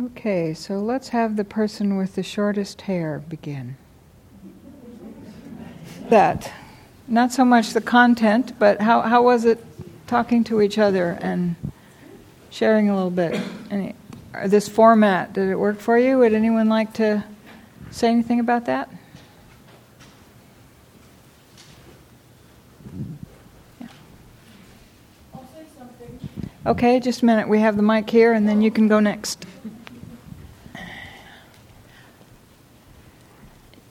Okay, so let's have the person with the shortest hair begin. That. Not so much the content, but how, how was it talking to each other and sharing a little bit? Any, uh, this format, did it work for you? Would anyone like to say anything about that? Okay, just a minute. We have the mic here, and then you can go next.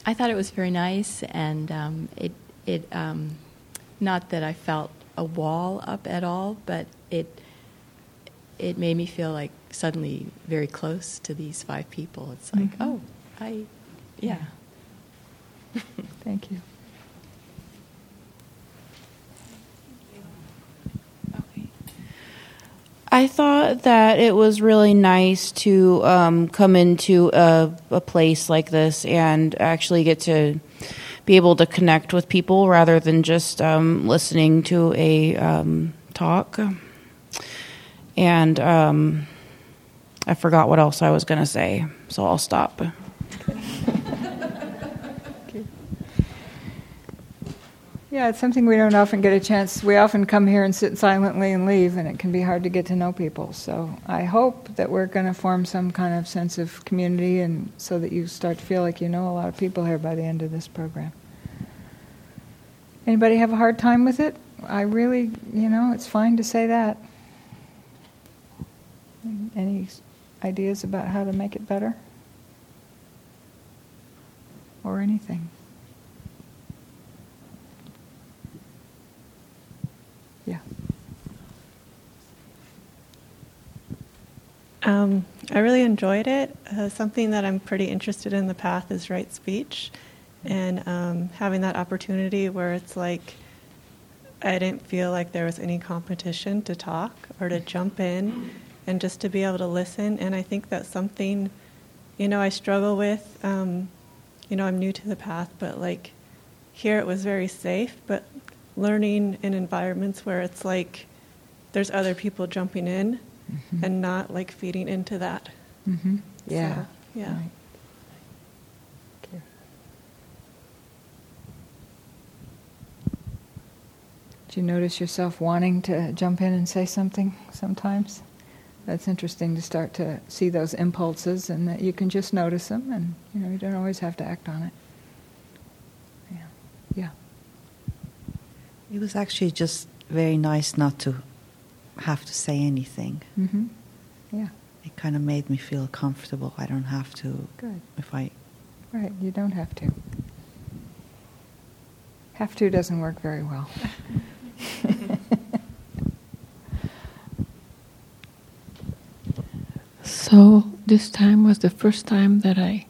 I thought it was very nice, and um, it it um, not that I felt a wall up at all, but it it made me feel like suddenly very close to these five people. It's like, mm-hmm. oh, I, yeah. Thank you. I thought that it was really nice to um, come into a, a, place like this and actually get to be able to connect with people rather than just um, listening to a um, talk. And um, I forgot what else I was going to say, so I'll stop. Yeah, it's something we don't often get a chance. We often come here and sit silently and leave, and it can be hard to get to know people. So I hope that we're going to form some kind of sense of community, and so that you start to feel like you know a lot of people here by the end of this program. Anybody have a hard time with it? I really, you know, it's fine to say that. Any ideas about how to make it better? Or anything? Yeah. Um, I really enjoyed it. Uh, something that I'm pretty interested in the path is right speech, and um, having that opportunity where it's like I didn't feel like there was any competition to talk or to jump in, and just to be able to listen. And I think that's something, you know, I struggle with. Um, you know, I'm new to the path, but like here it was very safe, but learning in environments where it's like there's other people jumping in mm-hmm. and not like feeding into that. Mm-hmm. Yeah. So, yeah. Right. Do you notice yourself wanting to jump in and say something sometimes? That's interesting to start to see those impulses and that you can just notice them and you know you don't always have to act on it. Yeah. Yeah. It was actually just very nice not to have to say anything. Mm-hmm. Yeah. It kind of made me feel comfortable. I don't have to. Good. If I. Right, you don't have to. Have to doesn't work very well. so this time was the first time that I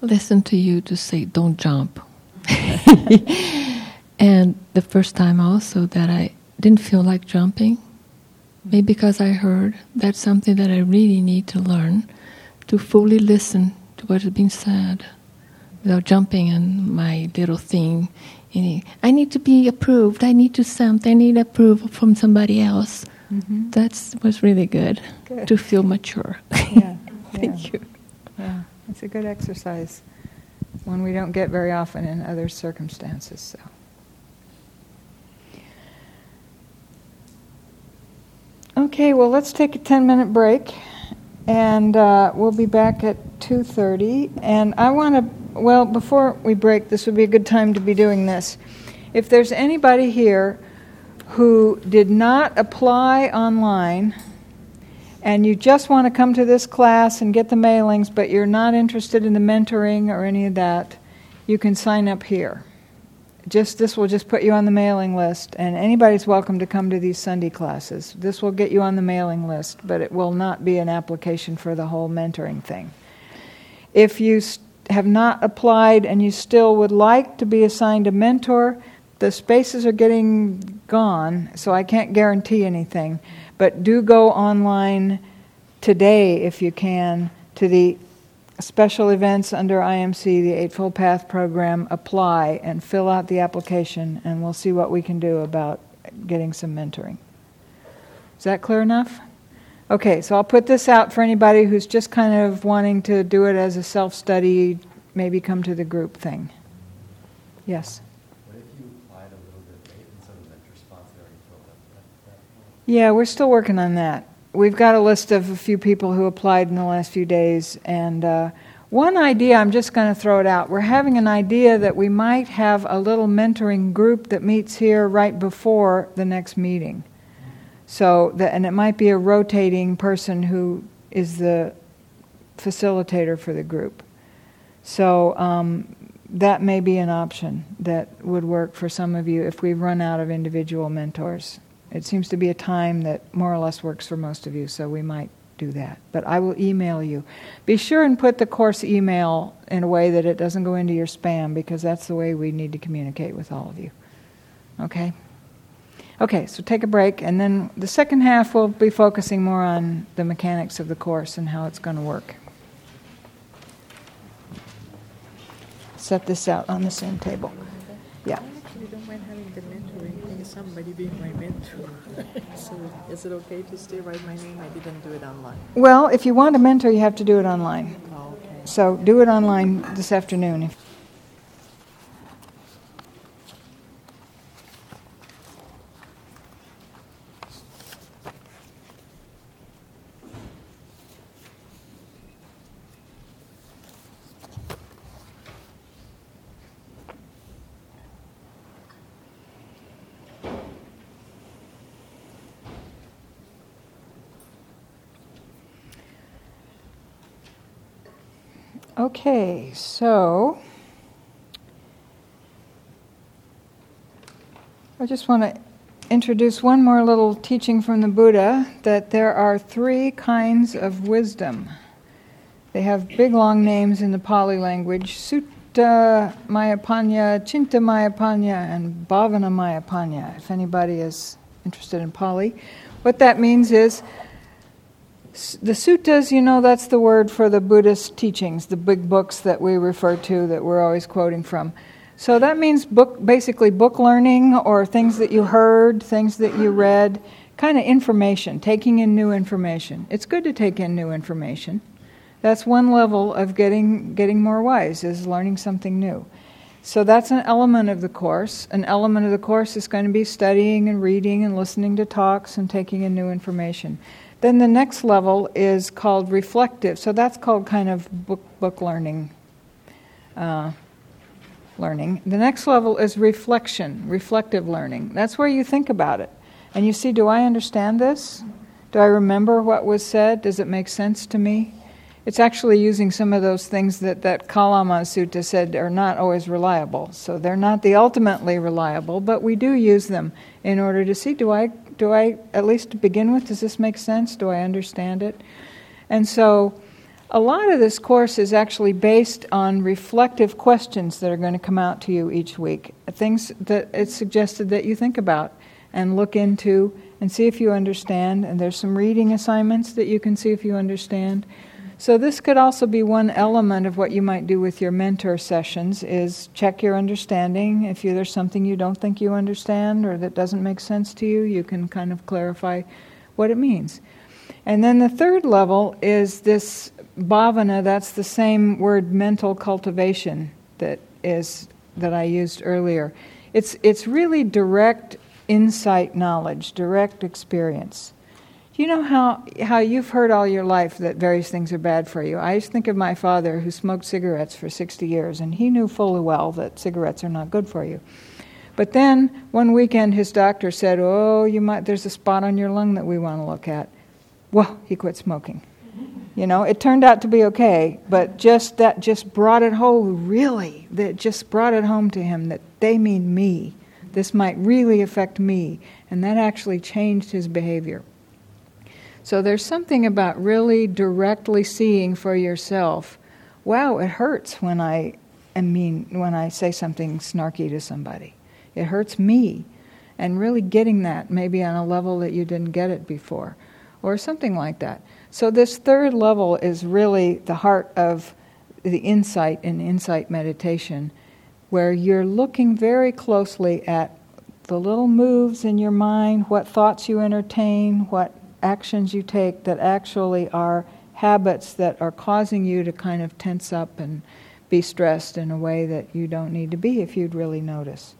listened to you to say, "Don't jump." And the first time also that I didn't feel like jumping, maybe because I heard that's something that I really need to learn to fully listen to what is being said without jumping in my little thing. I need to be approved. I need to something. I need approval from somebody else. Mm-hmm. That was really good, good, to feel mature. Yeah, Thank yeah. you. Yeah, it's a good exercise. One we don't get very often in other circumstances. So. Okay, well, let's take a 10 minute break, and uh, we'll be back at 2.30. And I want to, well, before we break, this would be a good time to be doing this. If there's anybody here who did not apply online, and you just want to come to this class and get the mailings, but you're not interested in the mentoring or any of that, you can sign up here just this will just put you on the mailing list, and anybody's welcome to come to these Sunday classes. This will get you on the mailing list, but it will not be an application for the whole mentoring thing. If you have not applied and you still would like to be assigned a mentor, the spaces are getting gone, so I can't guarantee anything. But do go online today if you can to the special events under IMC, the Eightfold Path program, apply and fill out the application, and we'll see what we can do about getting some mentoring. Is that clear enough? Okay, so I'll put this out for anybody who's just kind of wanting to do it as a self study, maybe come to the group thing. Yes? What if you applied a little bit late and some of the response already filled up at that point? Yeah, we're still working on that. We've got a list of a few people who applied in the last few days, and uh, one idea, I'm just going to throw it out. We're having an idea that we might have a little mentoring group that meets here right before the next meeting. So, the, and it might be a rotating person who is the facilitator for the group. So, um, that may be an option that would work for some of you if we run out of individual mentors. It seems to be a time that more or less works for most of you, so we might do that. But I will email you. Be sure and put the course email in a way that it doesn't go into your spam because that's the way we need to communicate with all of you. Okay? Okay, so take a break, and then the second half we'll be focusing more on the mechanics of the course and how it's going to work. Set this out on the same table. Yeah. I actually don't mind having the mentoring, somebody being my mentor. so is it okay to still write my name? I didn't do it online. Well, if you want a mentor, you have to do it online. Oh, okay. So do it online this afternoon. Okay, so I just want to introduce one more little teaching from the Buddha that there are three kinds of wisdom. They have big long names in the Pali language Sutta Mayapanya, Chinta Mayapanya, and Bhavana Mayapanya, if anybody is interested in Pali. What that means is the suttas, you know, that's the word for the Buddhist teachings, the big books that we refer to that we're always quoting from. So that means book, basically book learning or things that you heard, things that you read, kind of information, taking in new information. It's good to take in new information. That's one level of getting getting more wise is learning something new. So that's an element of the course. An element of the course is going to be studying and reading and listening to talks and taking in new information. Then the next level is called reflective. So that's called kind of book, book learning. Uh, learning. The next level is reflection, reflective learning. That's where you think about it. And you see, do I understand this? Do I remember what was said? Does it make sense to me? It's actually using some of those things that that Kalama Sutta said are not always reliable. So they're not the ultimately reliable, but we do use them in order to see do I do I, at least to begin with, does this make sense? Do I understand it? And so, a lot of this course is actually based on reflective questions that are going to come out to you each week. Things that it's suggested that you think about and look into and see if you understand. And there's some reading assignments that you can see if you understand. So this could also be one element of what you might do with your mentor sessions is check your understanding. If you, there's something you don't think you understand or that doesn't make sense to you, you can kind of clarify what it means. And then the third level is this bhavana, that's the same word mental cultivation that is that I used earlier. It's it's really direct insight knowledge, direct experience. You know how, how you've heard all your life that various things are bad for you. I just think of my father who smoked cigarettes for 60 years, and he knew fully well that cigarettes are not good for you. But then one weekend his doctor said, Oh, you might, there's a spot on your lung that we want to look at. Well, he quit smoking. You know, it turned out to be okay, but just that just brought it home, really, that just brought it home to him that they mean me. This might really affect me. And that actually changed his behavior. So there's something about really directly seeing for yourself, wow, it hurts when I I mean when I say something snarky to somebody. It hurts me. And really getting that maybe on a level that you didn't get it before or something like that. So this third level is really the heart of the insight in insight meditation where you're looking very closely at the little moves in your mind, what thoughts you entertain, what actions you take that actually are habits that are causing you to kind of tense up and be stressed in a way that you don't need to be if you'd really notice.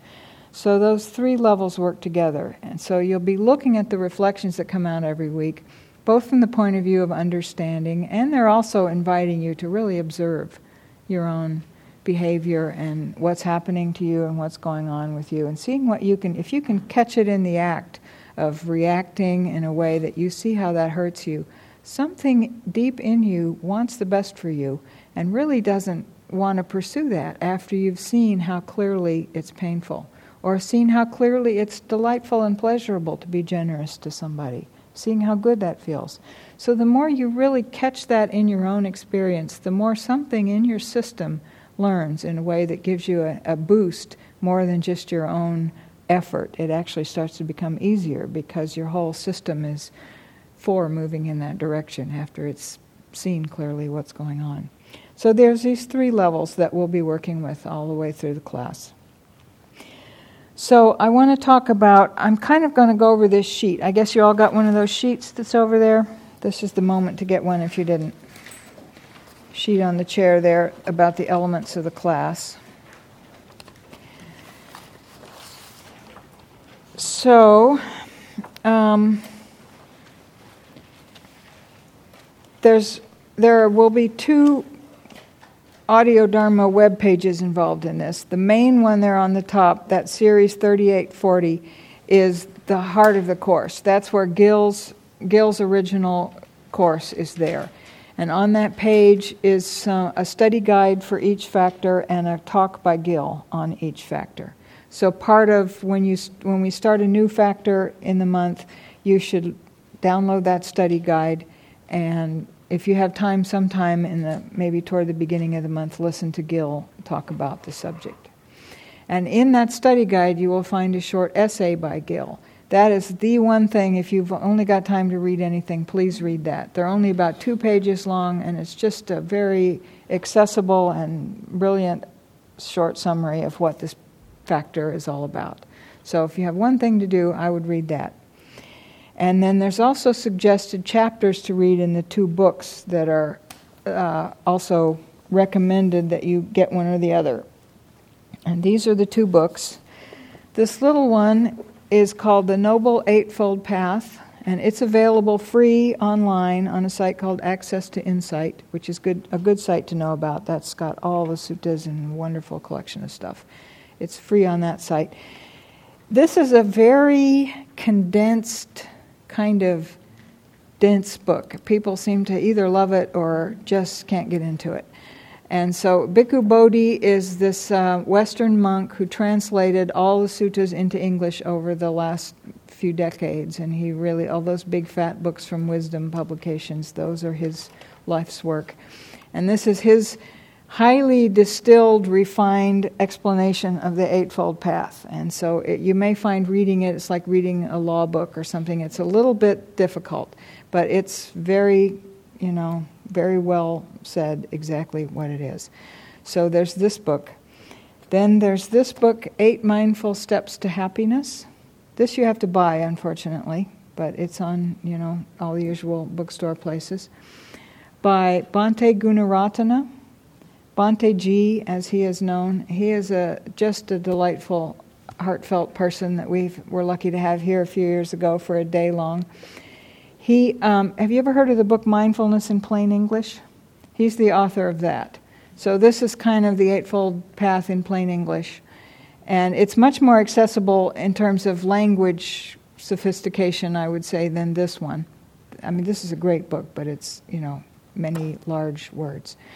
So those three levels work together. And so you'll be looking at the reflections that come out every week, both from the point of view of understanding, and they're also inviting you to really observe your own behavior and what's happening to you and what's going on with you and seeing what you can if you can catch it in the act of reacting in a way that you see how that hurts you. Something deep in you wants the best for you and really doesn't want to pursue that after you've seen how clearly it's painful or seen how clearly it's delightful and pleasurable to be generous to somebody seeing how good that feels. So the more you really catch that in your own experience the more something in your system learns in a way that gives you a, a boost more than just your own effort. It actually starts to become easier because your whole system is for moving in that direction after it's seen clearly what's going on. So there's these three levels that we'll be working with all the way through the class. So I want to talk about, I'm kind of going to go over this sheet. I guess you all got one of those sheets that's over there. This is the moment to get one if you didn't sheet on the chair there about the elements of the class. So, um, there's there will be two audio dharma web pages involved in this. The main one there on the top, that series 3840, is the heart of the course. That's where Gil's Gil's original course is there. And on that page is uh, a study guide for each factor and a talk by Gil on each factor. So part of when you when we start a new factor in the month, you should download that study guide and if you have time sometime in the maybe toward the beginning of the month listen to Gil talk about the subject. And in that study guide you will find a short essay by Gil that is the one thing, if you've only got time to read anything, please read that. They're only about two pages long, and it's just a very accessible and brilliant short summary of what this factor is all about. So if you have one thing to do, I would read that. And then there's also suggested chapters to read in the two books that are uh, also recommended that you get one or the other. And these are the two books. This little one is called the Noble Eightfold Path, and it's available free online on a site called Access to Insight, which is good, a good site to know about. That's got all the suttas and wonderful collection of stuff. It's free on that site. This is a very condensed, kind of dense book. People seem to either love it or just can't get into it. And so Bhikkhu Bodhi is this uh, Western monk who translated all the suttas into English over the last few decades. And he really, all those big fat books from wisdom publications, those are his life's work. And this is his highly distilled, refined explanation of the Eightfold Path. And so it, you may find reading it, it's like reading a law book or something. It's a little bit difficult, but it's very, you know, very well said exactly what it is. So there's this book. Then there's this book, Eight Mindful Steps to Happiness. This you have to buy, unfortunately, but it's on, you know, all the usual bookstore places. By Bhante Gunaratana. Bhante G, as he is known, he is a, just a delightful, heartfelt person that we were lucky to have here a few years ago for a day long. He, um, have you ever heard of the book Mindfulness in Plain English? He's the author of that. So this is kind of the Eightfold Path in plain English. And it's much more accessible in terms of language sophistication, I would say, than this one. I mean, this is a great book, but it's, you know, many large words.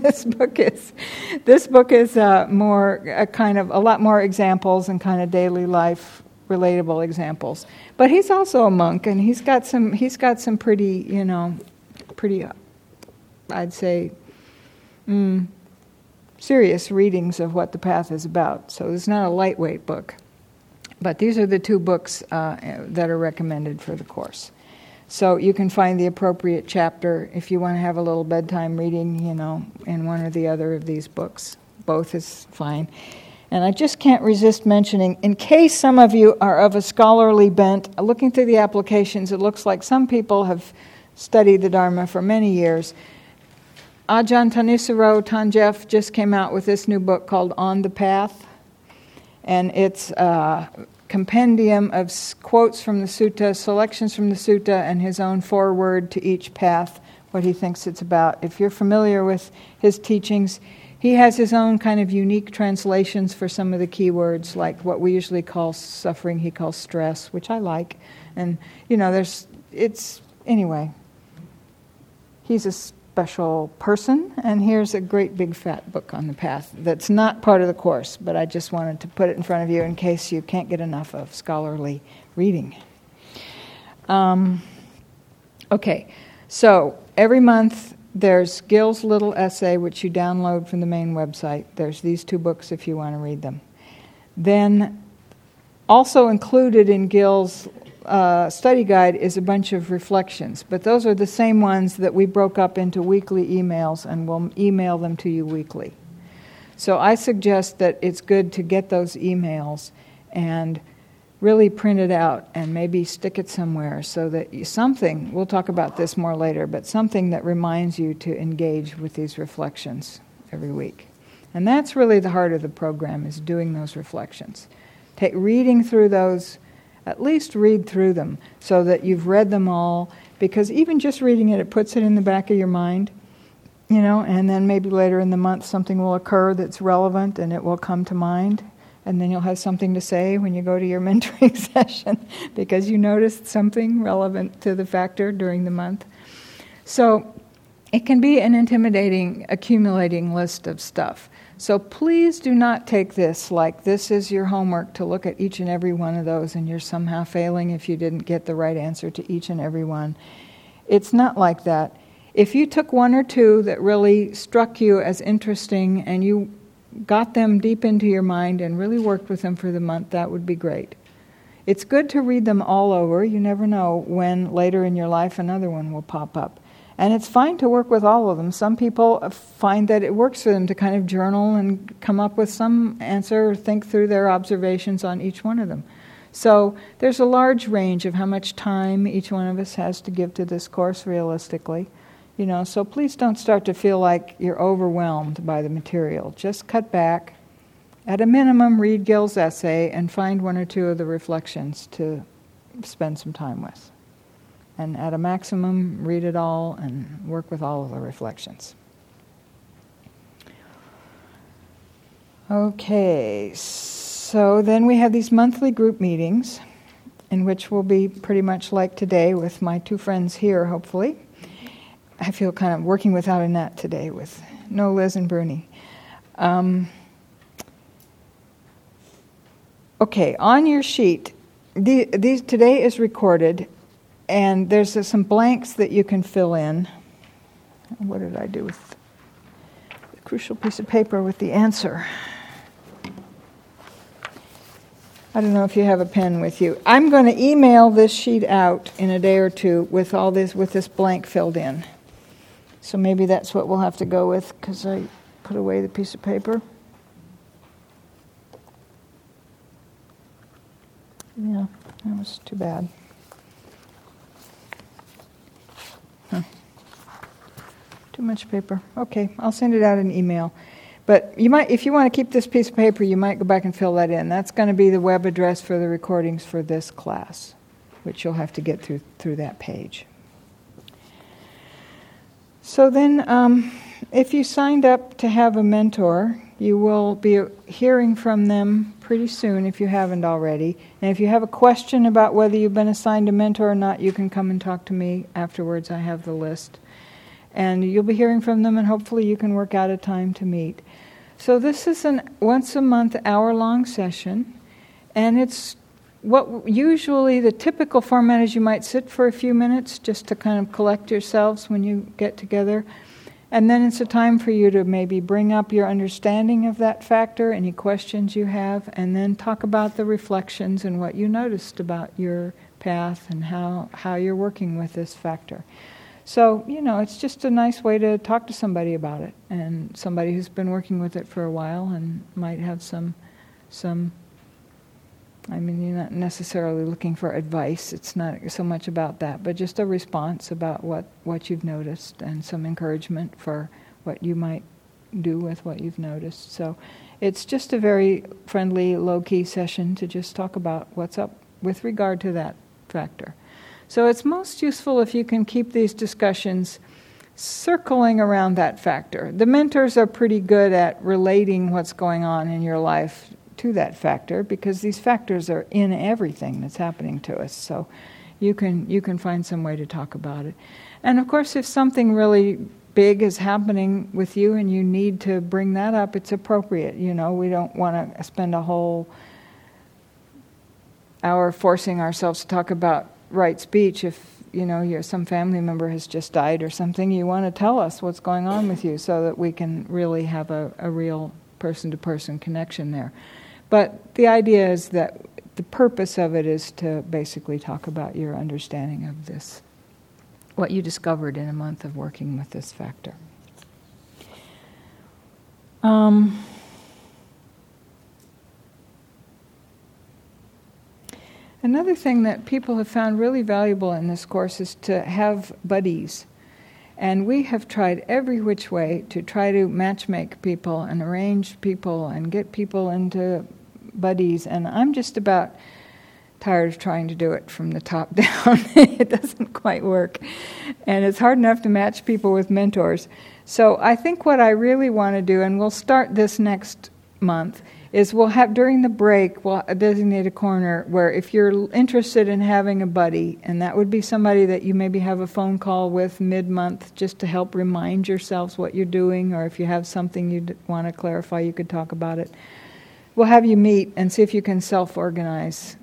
This book is, this book is uh, more, a kind of, a lot more examples and kind of daily life relatable examples. But he's also a monk, and he's got some he's got some pretty you know pretty I'd say mm, serious readings of what the path is about. So it's not a lightweight book. But these are the two books uh, that are recommended for the course. So you can find the appropriate chapter if you want to have a little bedtime reading, you know, in one or the other of these books. Both is fine. And I just can't resist mentioning, in case some of you are of a scholarly bent, looking through the applications, it looks like some people have studied the Dharma for many years. Ajahn Thanissaro Than Geoff just came out with this new book called On the Path, and it's a compendium of quotes from the sutta, selections from the sutta, and his own foreword to each path, what he thinks it's about. If you're familiar with his teachings, he has his own kind of unique translations for some of the key words, like what we usually call suffering, he calls stress, which I like. And, you know, there's, it's, anyway, he's a special person, and here's a great big fat book on the path that's not part of the course, but I just wanted to put it in front of you in case you can't get enough of scholarly reading. Um, okay, so every month there's Gil's little essay, which you download from the main website. There's these two books if you want to read them. Then, also included in Gil's uh, study guide is a bunch of reflections, but those are the same ones that we broke up into weekly emails and we'll email them to you weekly. So I suggest that it's good to get those emails and really print it out and maybe stick it somewhere so that you, something, we'll talk about this more later, but something that reminds you to engage with these reflections every week. And that's really the heart of the program is doing those reflections. Take reading through those, at least read through them so that you've read them all because even just reading it it puts it in the back of your mind. You know, and then maybe later in the month something will occur that's relevant and it will come to mind and then you'll have something to say when you go to your mentoring session because you noticed something relevant to the factor during the month. So it can be an intimidating, accumulating list of stuff. So please do not take this like this is your homework to look at each and every one of those and you're somehow failing if you didn't get the right answer to each and every one. It's not like that. If you took one or two that really struck you as interesting and you got them deep into your mind and really worked with them for the month, that would be great. It's good to read them all over. You never know when later in your life another one will pop up. And it's fine to work with all of them. Some people find that it works for them to kind of journal and come up with some answer or think through their observations on each one of them. So there's a large range of how much time each one of us has to give to this course realistically. You know, so please don't start to feel like you're overwhelmed by the material. Just cut back. At a minimum, read Gil's essay and find one or two of the reflections to spend some time with. And at a maximum, read it all and work with all of the reflections. Okay, so then we have these monthly group meetings, in which will be pretty much like today with my two friends here, hopefully. I feel kind of working without a net today with no Liz and Bruni. Um, okay, on your sheet, the, these, today is recorded, and there's uh, some blanks that you can fill in. What did I do with the crucial piece of paper with the answer? I don't know if you have a pen with you. I'm going to email this sheet out in a day or two with all this with this blank filled in. So maybe that's what we'll have to go with because I put away the piece of paper. Yeah, that was too bad. Too much paper. Okay, I'll send it out in email. But you might, if you want to keep this piece of paper, you might go back and fill that in. That's going to be the web address for the recordings for this class, which you'll have to get through through that page. So then, um, if you signed up to have a mentor, you will be hearing from them pretty soon if you haven't already. And if you have a question about whether you've been assigned a mentor or not, you can come and talk to me afterwards. I have the list. And you'll be hearing from them, and hopefully, you can work out a time to meet. So, this is an once a month, hour long session, and it's what usually the typical format is you might sit for a few minutes just to kind of collect yourselves when you get together. And then it's a time for you to maybe bring up your understanding of that factor, any questions you have, and then talk about the reflections and what you noticed about your path and how, how you're working with this factor. So, you know, it's just a nice way to talk to somebody about it, and somebody who's been working with it for a while and might have some some. I mean, you're not necessarily looking for advice. It's not so much about that, but just a response about what, what you've noticed and some encouragement for what you might do with what you've noticed. So it's just a very friendly, low key session to just talk about what's up with regard to that factor. So it's most useful if you can keep these discussions circling around that factor. The mentors are pretty good at relating what's going on in your life to that factor because these factors are in everything that's happening to us. So you can you can find some way to talk about it. And of course if something really big is happening with you and you need to bring that up, it's appropriate. You know, we don't want to spend a whole hour forcing ourselves to talk about right speech if you know your some family member has just died or something you want to tell us what's going on with you so that we can really have a, a real person to person connection there. But the idea is that the purpose of it is to basically talk about your understanding of this what you discovered in a month of working with this factor. Um, Another thing that people have found really valuable in this course is to have buddies. And we have tried every which way to try to matchmake people and arrange people and get people into buddies. And I'm just about tired of trying to do it from the top down. it doesn't quite work. And it's hard enough to match people with mentors. So I think what I really want to do, and we'll start this next month, is we'll have during the break we'll designate a corner where if you're interested in having a buddy and that would be somebody that you maybe have a phone call with mid-month just to help remind yourselves what you're doing or if you have something you want to clarify you could talk about it. We'll have you meet and see if you can self-organize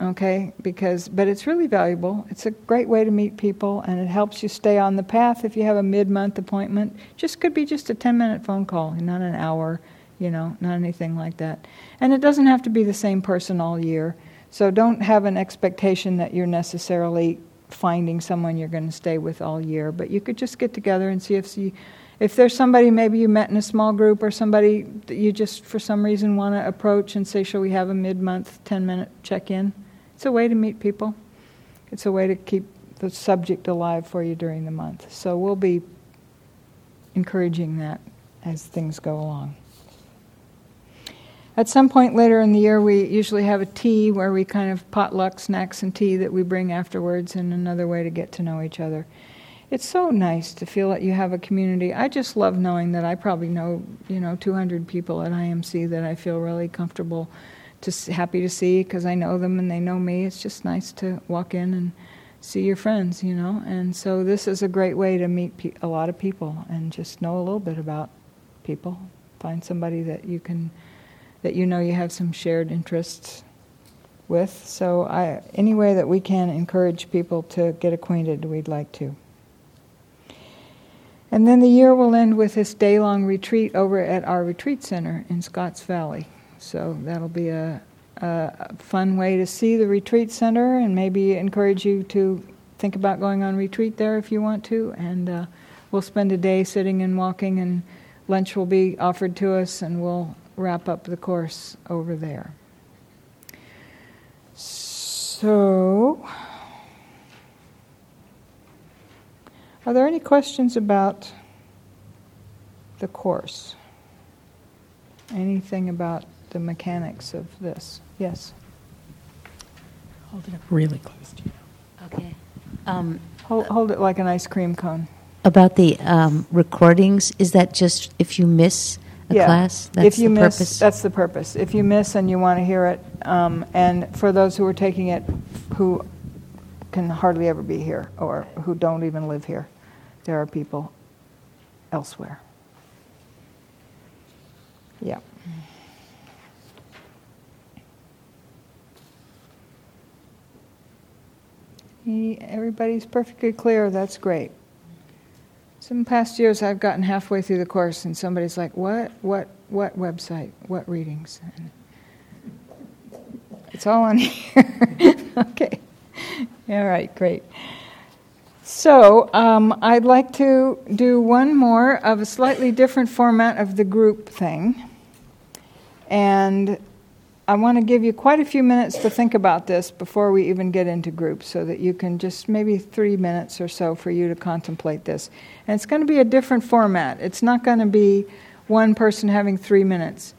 okay? Because but it's really valuable. It's a great way to meet people and it helps you stay on the path if you have a mid-month appointment. Just could be just a 10 minute phone call not an hour you know, not anything like that. And it doesn't have to be the same person all year. So don't have an expectation that you're necessarily finding someone you're going to stay with all year. But you could just get together and see if you, if there's somebody maybe you met in a small group or somebody that you just for some reason want to approach and say, shall we have a mid-month 10-minute check-in? It's a way to meet people. It's a way to keep the subject alive for you during the month. So we'll be encouraging that as things go along. At some point later in the year, we usually have a tea where we kind of potluck snacks and tea that we bring afterwards, and another way to get to know each other. It's so nice to feel that you have a community. I just love knowing that I probably know, you know, 200 people at IMC that I feel really comfortable, just happy to see because I know them and they know me. It's just nice to walk in and see your friends, you know. And so this is a great way to meet pe- a lot of people and just know a little bit about people. Find somebody that you can that you know you have some shared interests with. So, I, any way that we can encourage people to get acquainted, we'd like to. And then the year will end with this day long retreat over at our retreat center in Scotts Valley. So, that'll be a, a fun way to see the retreat center and maybe encourage you to think about going on retreat there if you want to. And uh, we'll spend a day sitting and walking, and lunch will be offered to us, and we'll wrap up the course over there. So, are there any questions about the course? Anything about the mechanics of this? Yes? Hold it up really close to you. Okay. Um, hold, hold, it like an ice cream cone. About the um, recordings, is that just if you miss a yeah. class? That's if you the miss, purpose? that's the purpose. If you miss and you want to hear it, um, and for those who are taking it who can hardly ever be here or who don't even live here, there are people elsewhere. Yeah. Everybody's perfectly clear. That's great. Some past years, I've gotten halfway through the course, and somebody's like, "What? What? What website? What readings?" And it's all on here. okay. All right. Great. So um, I'd like to do one more of a slightly different format of the group thing, and I want to give you quite a few minutes to think about this before we even get into groups so that you can just maybe three minutes or so for you to contemplate this. And it's going to be a different format. It's not going to be one person having three minutes.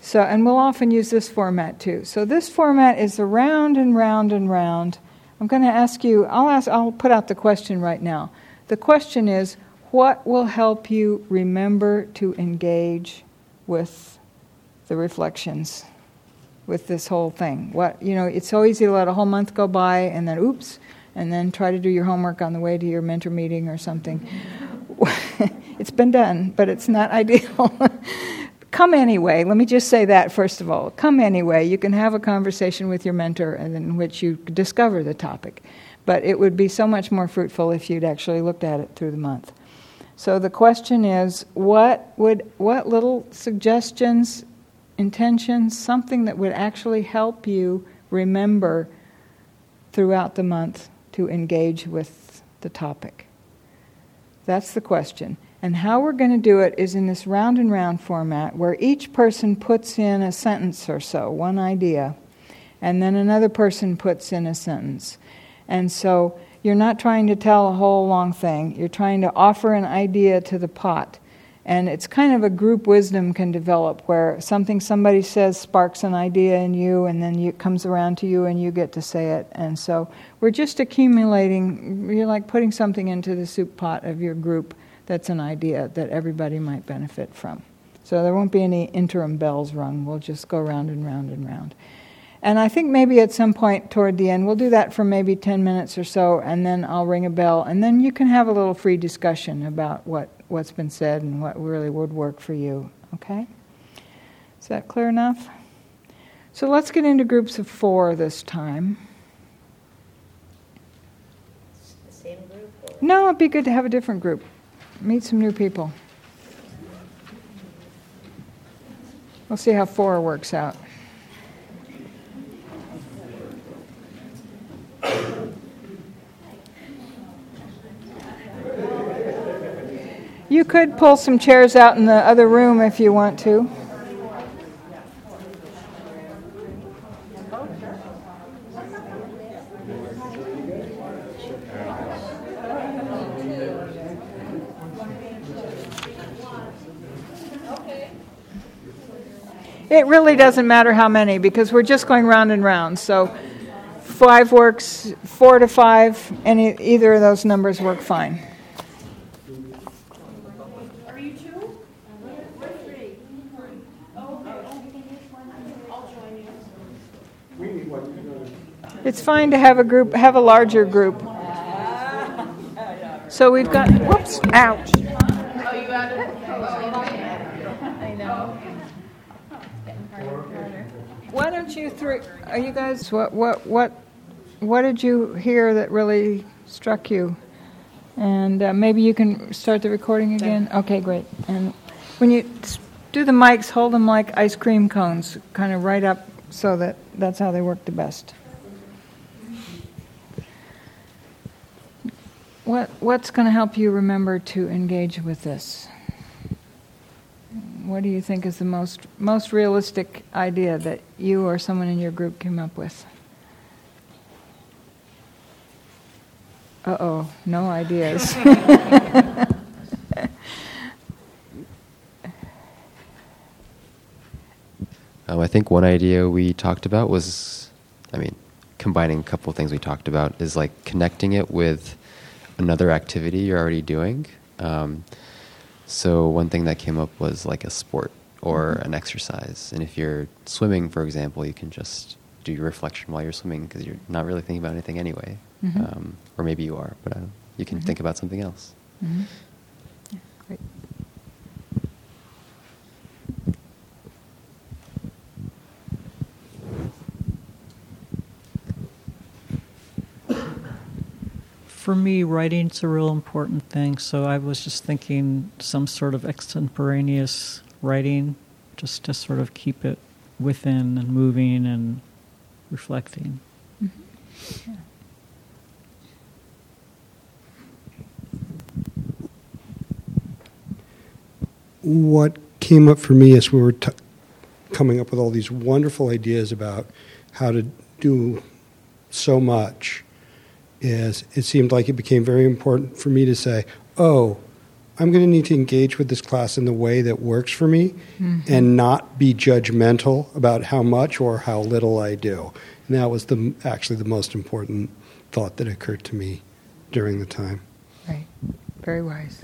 So, and we'll often use this format too. So this format is around and round and round. I'm going to ask you, I'll ask, I'll put out the question right now. The question is, what will help you remember to engage with the reflections? With this whole thing. What you know, it's so easy to let a whole month go by and then oops, and then try to do your homework on the way to your mentor meeting or something. it's been done, but it's not ideal. Come anyway. Let me just say that first of all. Come anyway. You can have a conversation with your mentor in which you discover the topic. But it would be so much more fruitful if you'd actually looked at it through the month. So the question is, what would what little suggestions intention, something that would actually help you remember throughout the month to engage with the topic? That's the question. And how we're going to do it is in this round and round format where each person puts in a sentence or so, one idea, and then another person puts in a sentence. And so you're not trying to tell a whole long thing, you're trying to offer an idea to the pot. And it's kind of a group wisdom can develop where something somebody says sparks an idea in you, and then it comes around to you, and you get to say it. And so we're just accumulating, you're like putting something into the soup pot of your group that's an idea that everybody might benefit from. So there won't be any interim bells rung. We'll just go round and round and round. And I think maybe at some point toward the end, we'll do that for maybe 10 minutes or so, and then I'll ring a bell, and then you can have a little free discussion about what what's been said and what really would work for you. Okay? Is that clear enough? So let's get into groups of four this time. The same group? Or? No, it'd be good to have a different group. Meet some new people. We'll see how four works out. You could pull some chairs out in the other room if you want to. It really doesn't matter how many because we're just going round and round. So five works, four to five, any either of those numbers work fine. It's fine to have a group, have a larger group. So we've got, whoops, ouch. Why don't you three, are you guys, what, what, what, what did you hear that really struck you? And uh, maybe you can start the recording again? Okay, great. And when you do the mics, hold them like ice cream cones, kind of right up so that that's how they work the best. What, what's going to help you remember to engage with this? What do you think is the most, most realistic idea that you or someone in your group came up with? Uh oh, no ideas. um, I think one idea we talked about was, I mean, combining a couple things we talked about is like connecting it with another activity you're already doing. Um, so one thing that came up was like a sport or mm-hmm. an exercise. And if you're swimming, for example, you can just do your reflection while you're swimming because you're not really thinking about anything anyway. Mm-hmm. Um, or maybe you are, but you can mm-hmm. think about something else. For me, writing's a real important thing. So I was just thinking some sort of extemporaneous writing, just to sort of keep it within and moving and reflecting. Mm-hmm. What came up for me as we were t- coming up with all these wonderful ideas about how to do so much is it seemed like it became very important for me to say, oh, I'm going to need to engage with this class in the way that works for me Mhm. and not be judgmental about how much or how little I do. And that was the actually the most important thought that occurred to me during the time. Right. Very wise.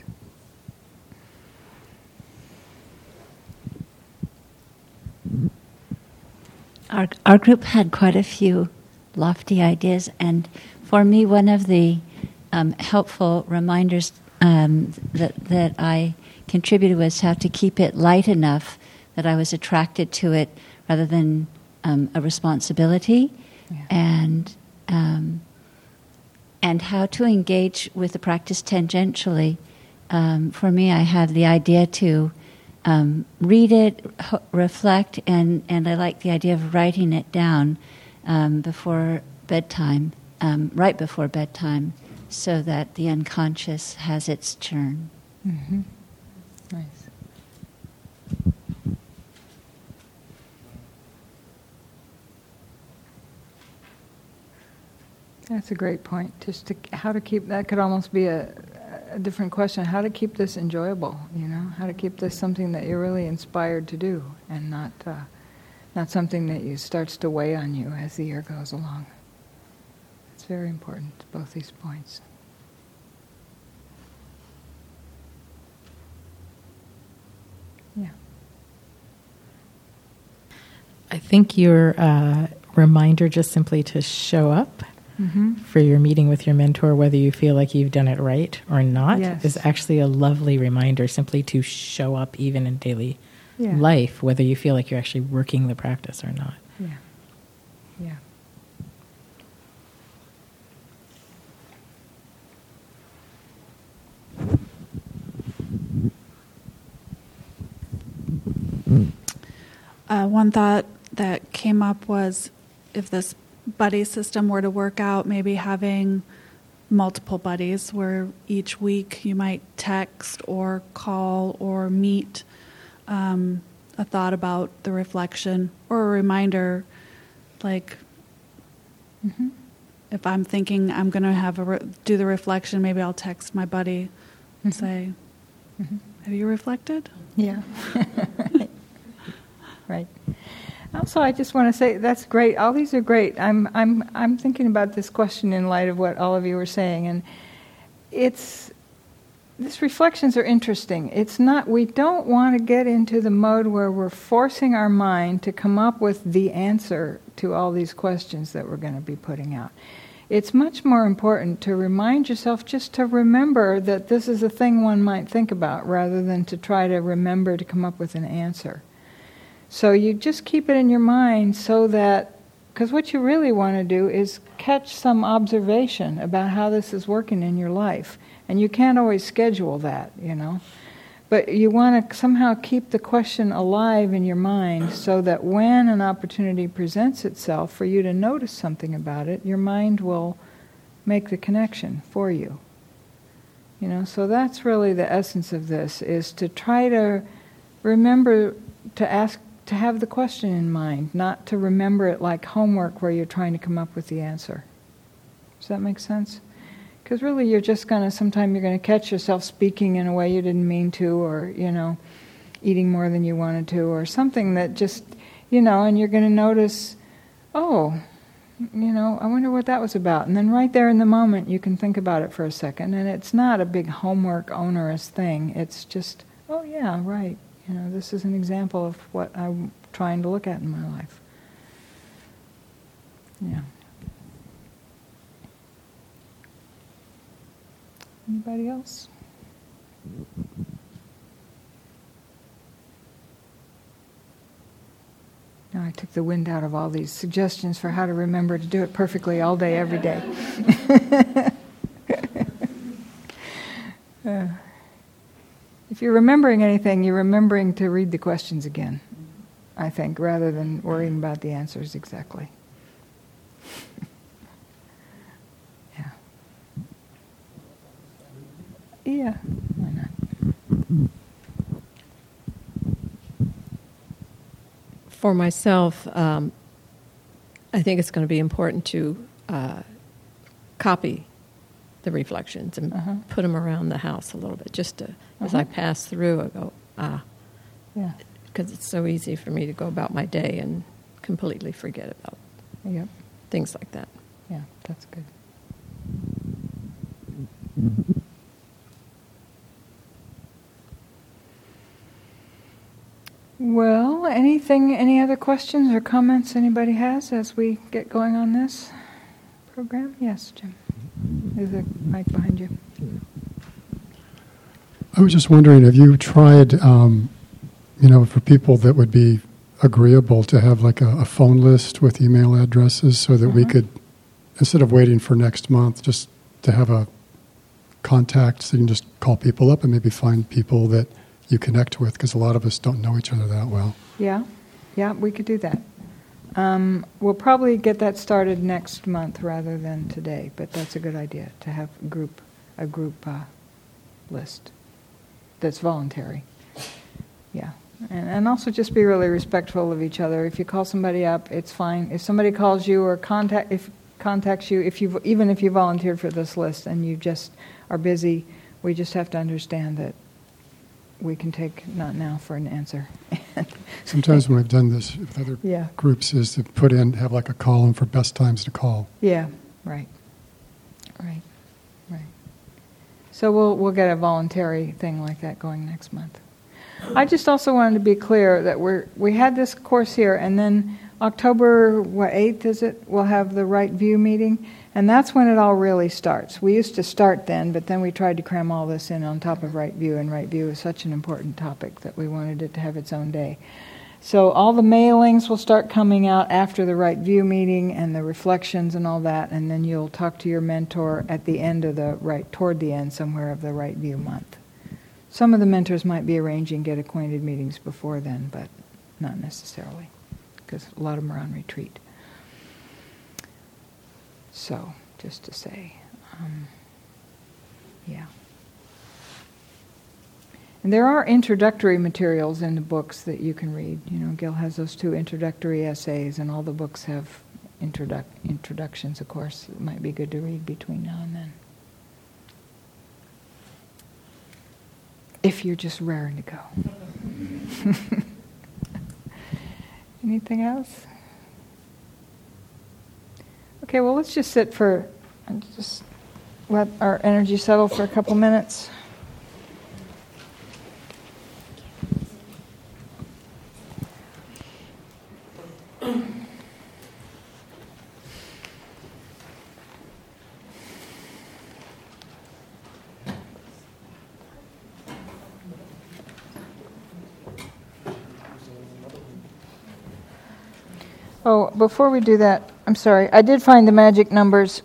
Our, our group had quite a few lofty ideas, and for me, one of the um, helpful reminders um, that, that I contributed was how to keep it light enough that I was attracted to it rather than um, a responsibility, and um, and how to engage with the practice tangentially. Um, for me, I had the idea to um, read it, ho- reflect, and, and I like the idea of writing it down um, before bedtime, um, right before bedtime, so that the unconscious has its turn. Mm-hmm. Nice. That's a great point. Just to how to keep that could almost be a, a different question. How to keep this enjoyable? You know, how to keep this something that you're really inspired to do, and not uh, not something that you starts to weigh on you as the year goes along. It's very important. Both these points. Yeah. I think your uh, reminder just simply to show up Mhm. for your meeting with your mentor, whether you feel like you've done it right or not, Yes. is actually a lovely reminder simply to show up even in daily Yeah. life, whether you feel like you're actually working the practice or not. Yeah. Yeah. Uh, one thought that came up was if this buddy system were to work out, maybe having multiple buddies where each week you might text or call or meet um, a thought about the reflection or a reminder like Mm-hmm. if i'm thinking i'm going to have a re- do the reflection maybe i'll text my buddy and Mhm. say Mhm. have you reflected Yeah. right. Also, I just want to say that's great. All these are great. I'm I'm I'm thinking about this question in light of what all of you were saying, and it's these reflections are interesting. It's not we don't want to get into the mode where we're forcing our mind to come up with the answer to all these questions that we're going to be putting out. It's much more important to remind yourself just to remember that this is a thing one might think about rather than to try to remember to come up with an answer. So you just keep it in your mind so that, because what you really want to do is catch some observation about how this is working in your life. And you can't always schedule that, you know. But you want to somehow keep the question alive in your mind so that when an opportunity presents itself for you to notice something about it, your mind will make the connection for you. You know, so that's really the essence of this is to try to remember to ask to have the question in mind, not to remember it like homework where you're trying to come up with the answer. Does that make sense? Because really, you're just going to, sometime you're going to catch yourself speaking in a way you didn't mean to, or, you know, eating more than you wanted to, or something that just, you know, and you're going to notice, oh, you know, I wonder what that was about. And then right there in the moment, you can think about it for a second. And it's not a big homework, onerous thing. It's just, oh, yeah, right. You know, this is an example of what I'm trying to look at in my life. Yeah. Anybody else? Now I took the wind out of all these suggestions for how to remember to do it perfectly all day, every day. Uh, if you're remembering anything, you're remembering to read the questions again, I think, rather than worrying about the answers exactly. yeah. Yeah, why not? for myself, um, I think it's going to be important to uh, copy the reflections and Uh-huh. put them around the house a little bit, just to, as I pass through, I go, ah, Yeah. because it's so easy for me to go about my day and completely forget about Yep. things like that. Yeah, that's good. Well, anything, any other questions or comments anybody has as we get going on this program? Yes, Jim. There's a mic behind you. I was just wondering, have you tried, um, you know, for people that would be agreeable to have like a, a phone list with email addresses so that we Mhm. could, instead of waiting for next month, just to have a contact so you can just call people up and maybe find people that you connect with because a lot of us don't know each other that well. Yeah, yeah, we could do that. Um, we'll probably get that started next month rather than today, but that's a good idea to have a group, a group uh, list that's voluntary. Yeah, and, and also just be really respectful of each other. If you call somebody up, it's fine. If somebody calls you or contact if contacts you, if you even if you volunteered for this list and you just are busy, we just have to understand that we can take not now for an answer. Sometimes when I've done this with other Yeah. groups is to put in, have like a column for best times to call. Yeah, right, right, right. So we'll we'll get a voluntary thing like that going next month. I just also wanted to be clear that we're we had this course here, and then October what eighth is it? We'll have the Right View meeting, and that's when it all really starts. We used to start then, but then we tried to cram all this in on top of Right View, and Right View is such an important topic that we wanted it to have its own day. So all the mailings will start coming out after the Right View meeting and the reflections and all that, and then you'll talk to your mentor at the end of the right toward the end somewhere of the Right View month. Some of the mentors might be arranging get acquainted meetings before then, but not necessarily, because a lot of them are on retreat. So, just to say, um, yeah. And there are introductory materials in the books that you can read. You know, Gil has those two introductory essays, and all the books have introduc- introductions, of course. It might be good to read between now and then. If you're just raring to go. Anything else? Okay, well, let's just sit for, and just let our energy settle for a couple minutes. Oh, before we do that, I'm sorry. I did find the magic numbers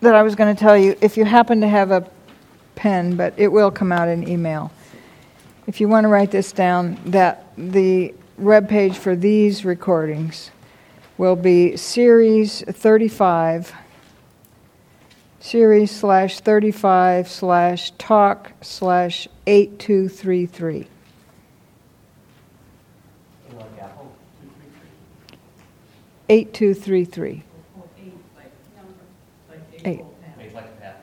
that I was going to tell you. If you happen to have a pen, but it will come out in email. If you want to write this down, that the web page for these recordings will be series 35, series slash 35 slash talk slash 8233. Eight two three three. Eight.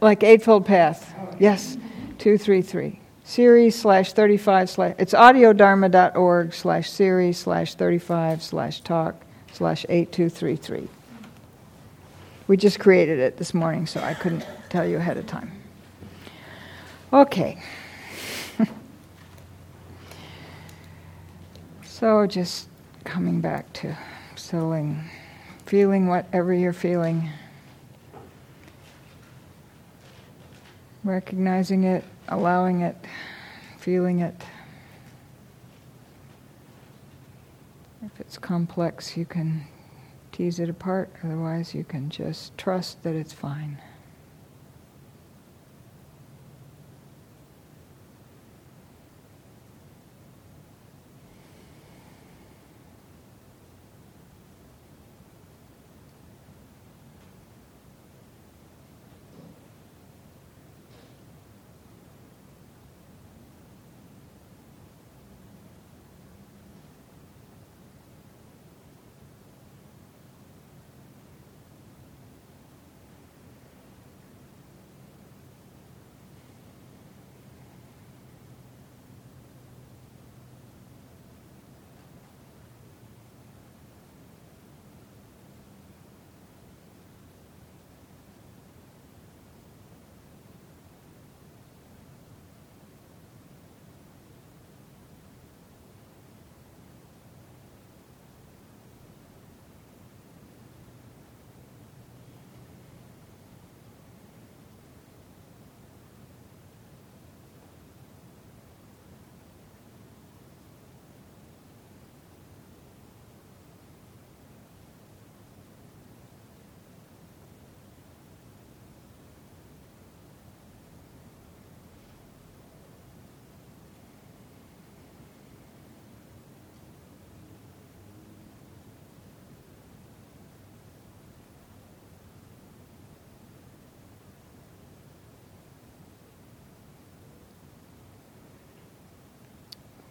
Like Eightfold Path. Yes. Two three three. Series slash thirty five slash it's audiodharma.org slash series slash thirty five slash talk slash eight two three three. We just created it this morning, so I couldn't tell you ahead of time. Okay. so just coming back to settling, feeling whatever you're feeling, recognizing it, allowing it, feeling it. If it's complex, you can tease it apart, otherwise, you can just trust that it's fine.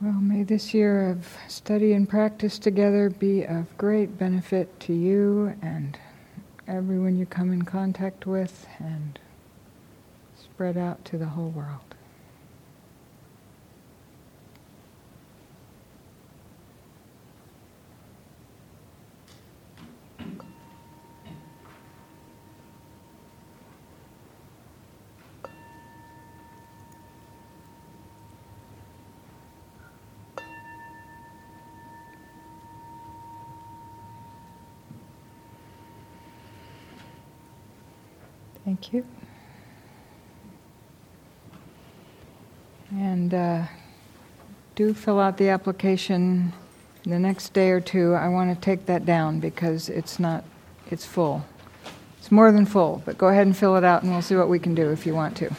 Well, may this year of study and practice together be of great benefit to you and everyone you come in contact with and spread out to the whole world. Thank you. And uh, do fill out the application the next day or two. I want to take that down because it's not, it's full. It's more than full, but go ahead and fill it out and we'll see what we can do if you want to.